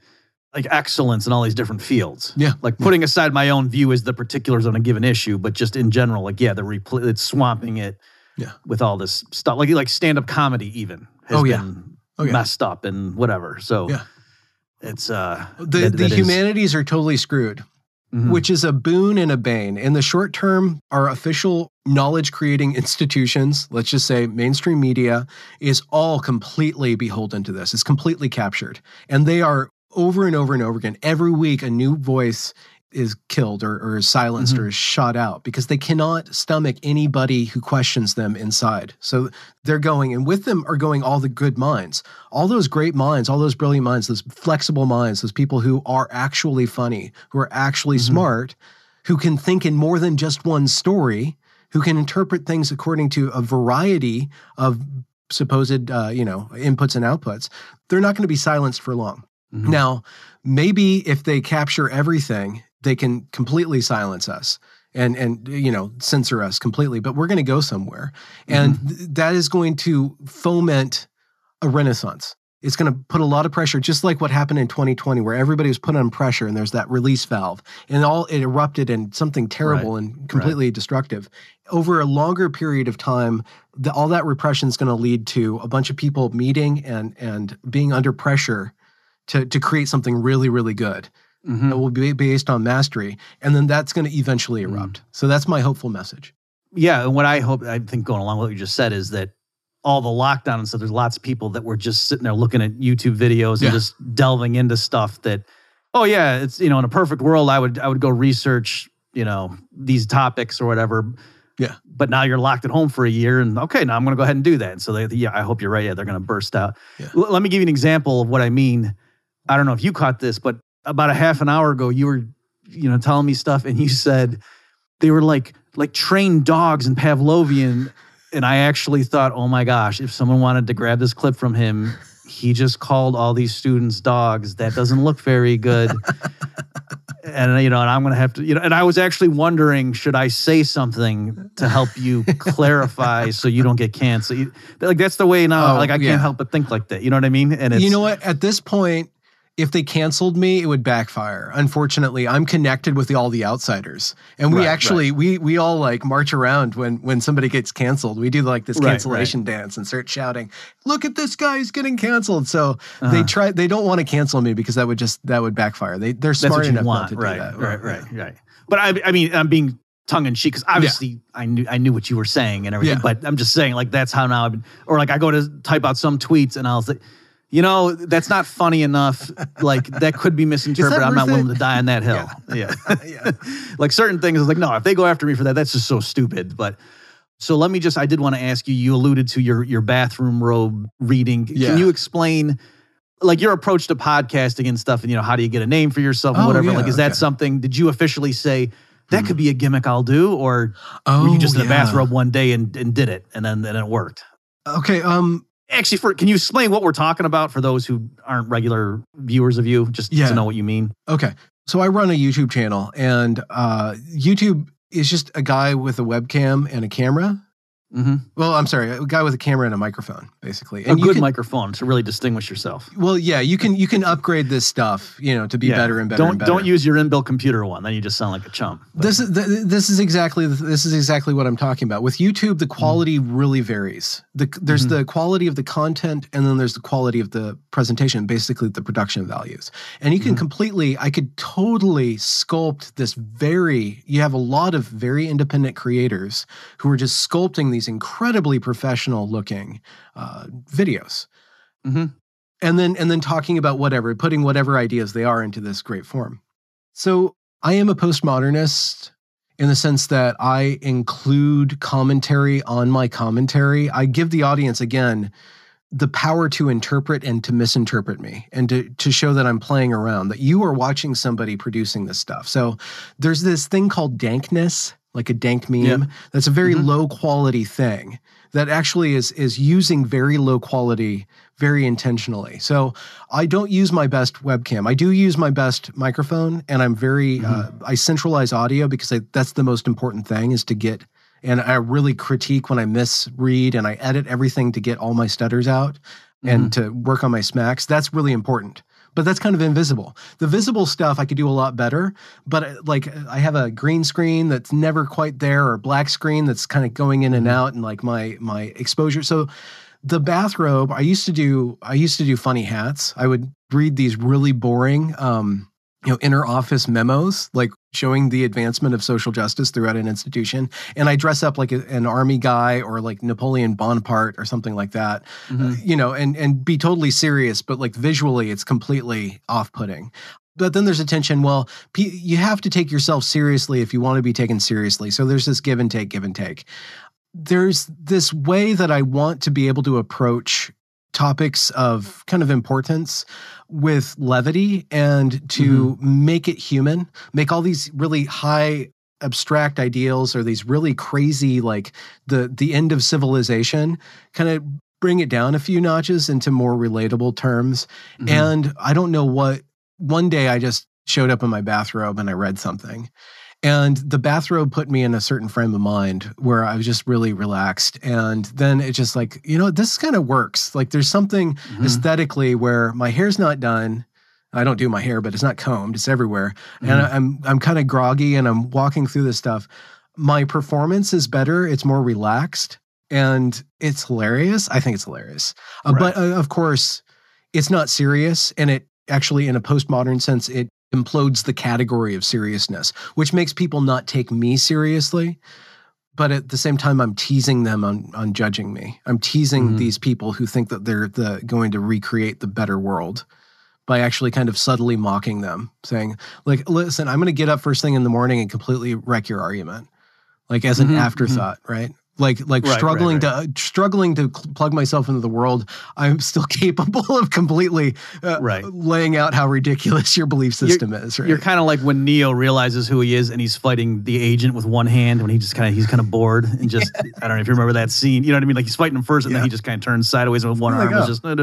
like excellence in all these different fields. Yeah, Like yeah. putting aside my own view as the particulars on a given issue, but just in general, like yeah, the repl- it's swamping it Yeah. with all this stuff. Like like stand up comedy even has Oh, yeah. been Oh, yeah. messed up and whatever. So Yeah. it's uh The that- the that is- humanities are totally screwed. Mhm. which is a boon and a bane. In the short term, our official knowledge creating [LAUGHS] institutions, let's just say mainstream media, is all completely beholden to this. It's completely captured. And they are over and over and over again. Every week, a new voice is killed or, or is silenced or is shot out because they cannot stomach anybody who questions them inside. So they're going, and with them are going all the good minds, all those great minds, all those brilliant minds, those flexible minds, those people who are actually funny, who are actually smart, who can think in more than just one story, who can interpret things according to a variety of supposed, uh, you know, inputs and outputs. They're not going to be silenced for long. Mhm. Now, maybe if they capture everything, they can completely silence us and and you know censor us completely. But we're going to go somewhere, and th- that is going to foment a renaissance. It's going to put a lot of pressure, just like what happened in 2020, where everybody was put on pressure and there's that release valve, and all it erupted in something terrible and completely destructive. Over a longer period of time, the, all that repression is going to lead to a bunch of people meeting and and being under pressure to to create something really really good Mhm. that will be based on mastery, and then that's going to eventually erupt. So that's my hopeful message. Yeah, and what I hope, I think, going along with what you just said, is that all the lockdown and stuff. There's lots of people that were just sitting there looking at YouTube videos Yeah. and just delving into stuff that, oh yeah, it's you know, in a perfect world, I would I would go research you know these topics or whatever. Yeah. But now you're locked at home for a year, and okay, now I'm going to go ahead and do that. And so they, yeah, I hope you're right. Yeah, they're going to burst out. Yeah. L- let me give you an example of what I mean. I don't know if you caught this, but about a half an hour ago, you were, you know, telling me stuff, and you said they were like like trained dogs in Pavlovian, and I actually thought, oh my gosh, if someone wanted to grab this clip from him he just called all these students dogs. That doesn't look very good. and you know, and I'm going to have to, you know, and I was actually wondering, should I say something to help you clarify so you don't get canceled? Like that's the way now. Oh, like I can't help but think like that. You know what I mean? And it's, you know what? At this point, if they canceled me, it would backfire. Unfortunately, I'm connected with the, all the outsiders, and we Right, actually we we all like march around when when somebody gets canceled. We do like this Right, cancellation dance and start shouting, "Look at this guy! He's getting canceled!" So they Uh-huh. try. They don't want to cancel me because that would just that would backfire. They they're smart enough want, not to right? do that. Right, right, right. But I, I mean, I'm being tongue in cheek because obviously I knew I knew what you were saying and everything. Yeah. But I'm just saying, like that's how now I've been, or like I go to type out some tweets and I'll say, you know, that's not funny enough. Like that could be [LAUGHS] misinterpreted. I'm not willing to die on that [LAUGHS] hill. Yeah, Yeah. [LAUGHS] like certain things is like no, if they go after me for that, that's just so stupid. But. So let me just I did want to ask you you alluded to your your bathroom robe reading. Yeah. Can you explain like your approach to podcasting and stuff and you know how do you get a name for yourself and Oh, whatever like is that okay. Hmm. something did you officially say that could be a gimmick I'll do or were you Oh, just in yeah. bathrobe one day and, and did it and then then it worked Okay. Um. Actually for can you explain what we're talking about for those who aren't regular viewers of you just Yeah. to know what you mean Okay. So I run a YouTube channel, and uh, YouTube is just a guy with a webcam and a camera. Mm-hmm. Well, I'm sorry, a guy with a camera and a microphone, basically. a And you good can, microphone to really distinguish yourself Well, yeah, you can you can upgrade this stuff, you know, to be Yeah. better and better. don't and better. don't use your inbuilt computer one then you just sound like a chump But- This is th- this is exactly this is exactly what I'm talking about. With YouTube, the quality really varies. The, there's Mhm. the quality of the content, and then there's the quality of the presentation, basically the production values. And you can Mhm. completely, I could totally sculpt this very. You have a lot of very independent creators who are just sculpting these incredibly professional looking uh, videos. Mhm. And then and then talking about whatever, putting whatever ideas they are into this great form. So I am a postmodernist in the sense that I include commentary on my commentary. I give the audience, again, the power to interpret and to misinterpret me and to, to show that I'm playing around, that you are watching somebody producing this stuff. So there's this thing called dankness, like a dank meme. Yeah. That's a very Mhm. low quality thing that actually is is using very low quality very intentionally. So I don't use my best webcam. I do use my best microphone, and I'm very uh, I centralize audio because I, that's the most important thing is to get. And I really critique when I misread, and I edit everything to get all my stutters out and to work on my smacks. That's really important. But that's kind of invisible. The visible stuff I could do a lot better. But uh, like I have a green screen that's never quite there, or black screen that's kind of going in and out, and like my my exposure. So the bathrobe i used to do i used to do funny hats i would read these really boring um you know inner office memos like showing the advancement of social justice throughout an institution. And i dress up like a, an army guy or like napoleon bonaparte or something like that Mhm. you know and and be totally serious but like visually it's completely off-putting. But then there's a tension well p- you have to take yourself seriously if you want to be taken seriously. So there's this give and take give and take. There's this way that I want to be able to approach topics of kind of importance with levity and to make it human, make all these really high abstract ideals or these really crazy like the the end of civilization kind of bring it down a few notches into more relatable terms Mhm. and I don't know what one day I just showed up in my bathrobe and I read something. And the bathrobe put me in a certain frame of mind where I was just really relaxed. And then it just like, you know, this kind of works. Like there's something Mhm. aesthetically where my hair's not done. I don't do my hair, but it's not combed. It's everywhere. And Mhm. I'm I'm kind of groggy and I'm walking through this stuff. My performance is better. It's more relaxed and it's hilarious. I think it's hilarious. Uh, But uh, of course, it's not serious and it actually in a postmodern sense it implodes the category of seriousness, which makes people not take me seriously. But at the same time, I'm teasing them on on judging me. I'm teasing Mhm. these people who think that they're the going to recreate the better world by actually kind of subtly mocking them, saying, like, listen, I'm going to get up first thing in the morning and completely wreck your argument, like as an Mhm, mhm. afterthought, right? Like like Right, struggling right, to struggling to cl- plug myself into the world i'm still [LAUGHS] capable of completely uh, Right. laying out how ridiculous your belief system is right You're kind of like when Neo realizes who he is and he's fighting the agent with one hand when he just kind of he's kind of bored and just [LAUGHS] I don't know if you remember that scene. You know what I mean? Like he's fighting him first and then he just kind of turns sideways with one Like, arm. Oh. just da,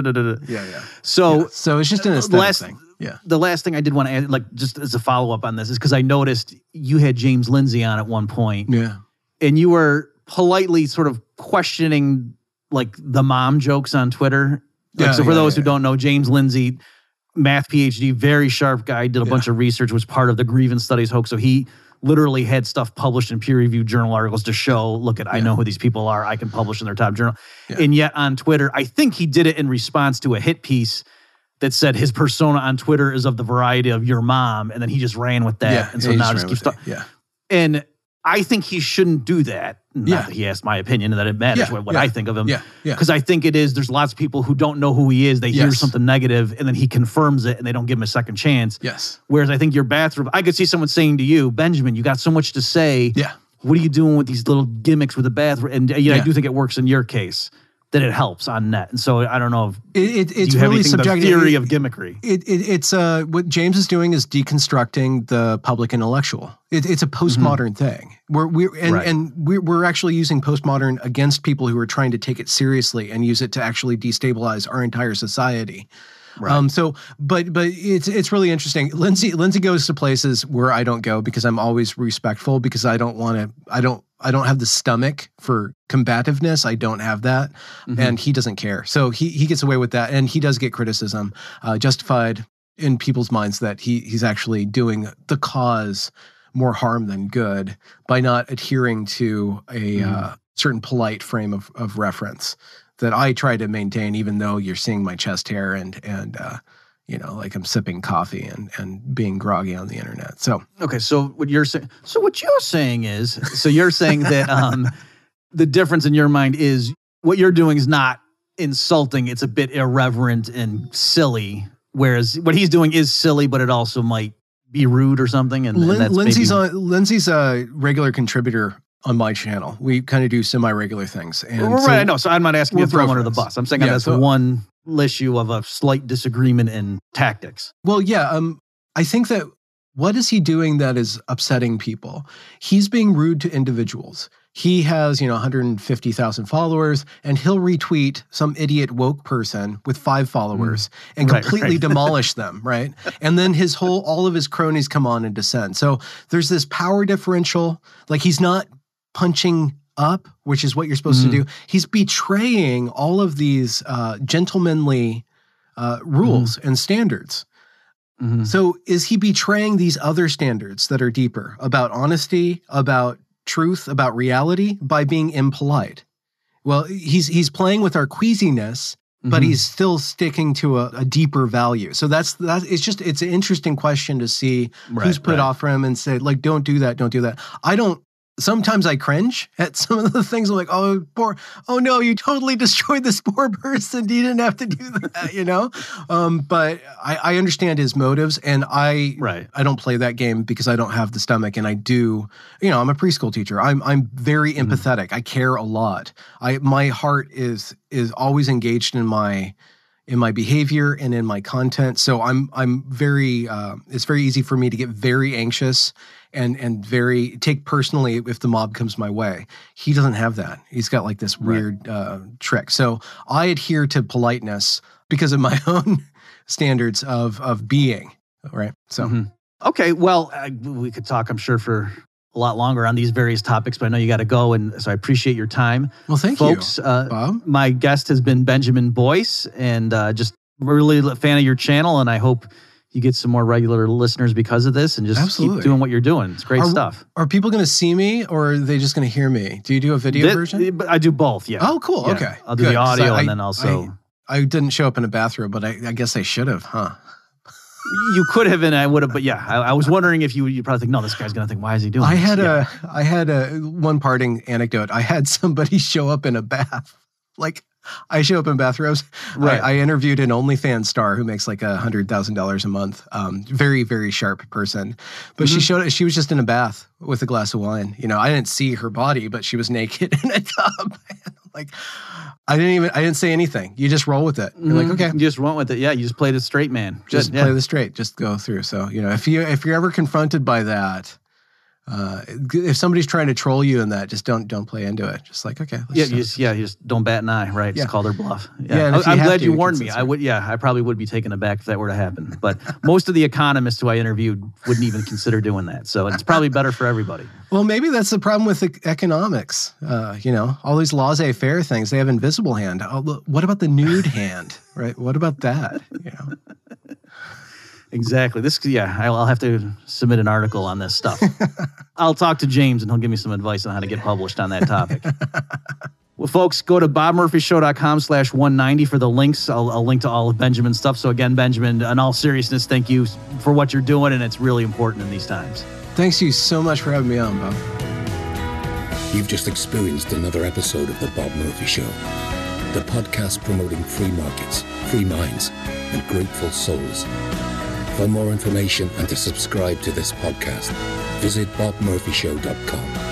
yeah yeah So so it's just an the aesthetic last thing yeah the last thing I did want to add, like just as a follow up on this, is because I noticed you had James Lindsay on at one point yeah and you were politely sort of questioning like the mom jokes on Twitter. Like, Yeah, so for yeah, those yeah, who don't know, James Lindsay, math PhD, very sharp guy, did a bunch of research, was part of the grievance studies hoax. So he literally had stuff published in peer reviewed journal articles to show, look at, I know who these people are. I can publish in their top journal. And yet on Twitter, I think he did it in response to a hit piece that said his persona on Twitter is of the variety of your mom. And then he just ran with that. and so now just keeps talking. yeah And I think he shouldn't do that. Not Yeah. that he asked my opinion and that it matters Yeah, what, what yeah, I think of him. yeah yeah Because I think it is, there's lots of people who don't know who he is. They hear something negative and then he confirms it and they don't give him a second chance. yes Whereas I think your bathroom, I could see someone saying to you, Benjamin, you got so much to say. yeah What are you doing with these little gimmicks with the bathroom? And uh, yeah, I do think it works in your case that it helps on net. And so I don't know if it, it, it's really subjective theory of gimmickry. it, it, it's uh, what James is doing is deconstructing the public intellectual. It, it's a postmodern thing. We're we're and, Mm-hmm. Right. and we're, we're actually using postmodern against people who are trying to take it seriously and use it to actually destabilize our entire society. Right. Um, so, but but it's it's really interesting. Lindsay Lindsay goes to places where I don't go because I'm always respectful because I don't want to. I don't I don't have the stomach for combativeness. I don't have that, Mhm. and he doesn't care. So he he gets away with that, and he does get criticism, uh, justified in people's minds that he he's actually doing the cause more harm than good by not adhering to a Mhm. uh, certain polite frame of, of reference that I try to maintain, even though you're seeing my chest hair and and uh, you know, like I'm sipping coffee and and being groggy on the internet. So Okay, so what you're saying, so what you're saying is, so you're saying that um, the difference in your mind is what you're doing is not insulting; it's a bit irreverent and silly. Whereas what he's doing is silly, but it also might be rude or something. And, and Lin- that's Lindsay's maybe, on Lindsay's a regular contributor on my channel. We kind of do semi-regular things. And Well, right. so- I know. So I'm not asking you we're to throw him bro under the bus. I'm saying Yeah, that's so- one issue of a slight disagreement in tactics. Well, yeah. Um, I think that what is he doing that is upsetting people? He's being rude to individuals. He has, you know, 150,000 followers, and he'll retweet some idiot woke person with five followers and Mm. Right, completely right. [LAUGHS] demolish them, right? And then his whole, all of his cronies come on and descend. So there's this power differential. Like he's not punching up, which is what you're supposed Mm. to do. He's betraying all of these uh, gentlemanly uh, rules and standards. Mhm. So is he betraying these other standards that are deeper about honesty, about truth, about reality by being impolite? Well, he's he's playing with our queasiness, but Mhm. he's still sticking to a, a deeper value. So that's that. It's just it's an interesting question to see Right, who's put right. off for him and say like, don't do that, don't do that. I don't. Sometimes I cringe at some of the things. I'm like, oh, poor, oh no, you totally destroyed this poor [LAUGHS] person. You didn't have to do that, you know. Um, but I, I understand his motives, and I Right. I don't play that game because I don't have the stomach, and I do. You know, I'm a preschool teacher. I'm I'm very Mm-hmm. empathetic. I care a lot. I my heart is is always engaged in my in my behavior and in my content. So I'm I'm very uh, it's very easy for me to get very anxious and and very take personally if the mob comes my way. He doesn't have that. He's got like this Right. weird uh, trick. So I adhere to politeness because of my [LAUGHS] own standards of of being. Right. So Mhm. Okay, well, uh, we could talk, I'm sure, for a lot longer on these various topics, but I know you got to go, and so I appreciate your time, well, thank folks. you, Uh, Bob. my guest has been Benjamin Boyce, and uh, just really a fan of your channel, and I hope you get some more regular listeners because of this, and just Absolutely. keep doing what you're doing. It's great Are- stuff. Are people going to see me or are they just going to hear me? Do you do a video Thi- version? but I do both. Yeah. Oh, cool. Yeah. Okay. I'll do Good, the audio I- and then also. I didn't show up in a bathrobe, but I, I guess I should have, huh? you could have, and I would have, but yeah, I, I was wondering if you you probably think, no, this guy's gonna think, why is he doing? I this? had Yeah. a I had a one parting anecdote. I had [LAUGHS] somebody show up in a bath. Like I show up in bathrobes. Right. I, I interviewed an OnlyFans star who makes like a hundred thousand dollars a month. Um, very, very sharp person. But Mm-hmm. she showed she was just in a bath with a glass of wine. You know, I didn't see her body, but she was naked [LAUGHS] in a tub. [LAUGHS] Like, I didn't even I didn't say anything. You just roll with it. You're like, okay. You just went with it. Yeah, you just played the straight, man. Just Good, yeah. play the straight. Just go through. So you know, if you if you're ever confronted by that, uh, if somebody's trying to troll you in that, just don't don't play into it. Just like okay, let's Yeah, just- you just, yeah, you just don't bat an eye, right? Just call their bluff. Yeah, Yeah, I, am glad to, you warned me. I would, yeah, I probably would be taken aback if that were to happen. But [LAUGHS] most of the economists who I interviewed wouldn't even consider doing that. So it's probably better for everybody. [LAUGHS] Well, maybe that's the problem with ec- economics. Uh, you know, all these laissez-faire things. They have invisible hand. Oh, look, what about the nude hand? Right? What about that? You know. Exactly. This, yeah, I'll I'll have to submit an article on this stuff. [LAUGHS] I'll talk to James and he'll give me some advice on how to get published on that topic. [LAUGHS] well, folks, go to bobmurphyshow.com slash 190 for the links. I'll, I'll link to all of Benjamin's stuff. So again, Benjamin, in all seriousness, thank you for what you're doing. And it's really important in these times. Thanks you so much for having me on, Bob. You've just experienced another episode of The Bob Murphy Show, the podcast promoting free markets, free minds, and grateful souls. For more information and to subscribe to this podcast, visit bobmurphyshow.com.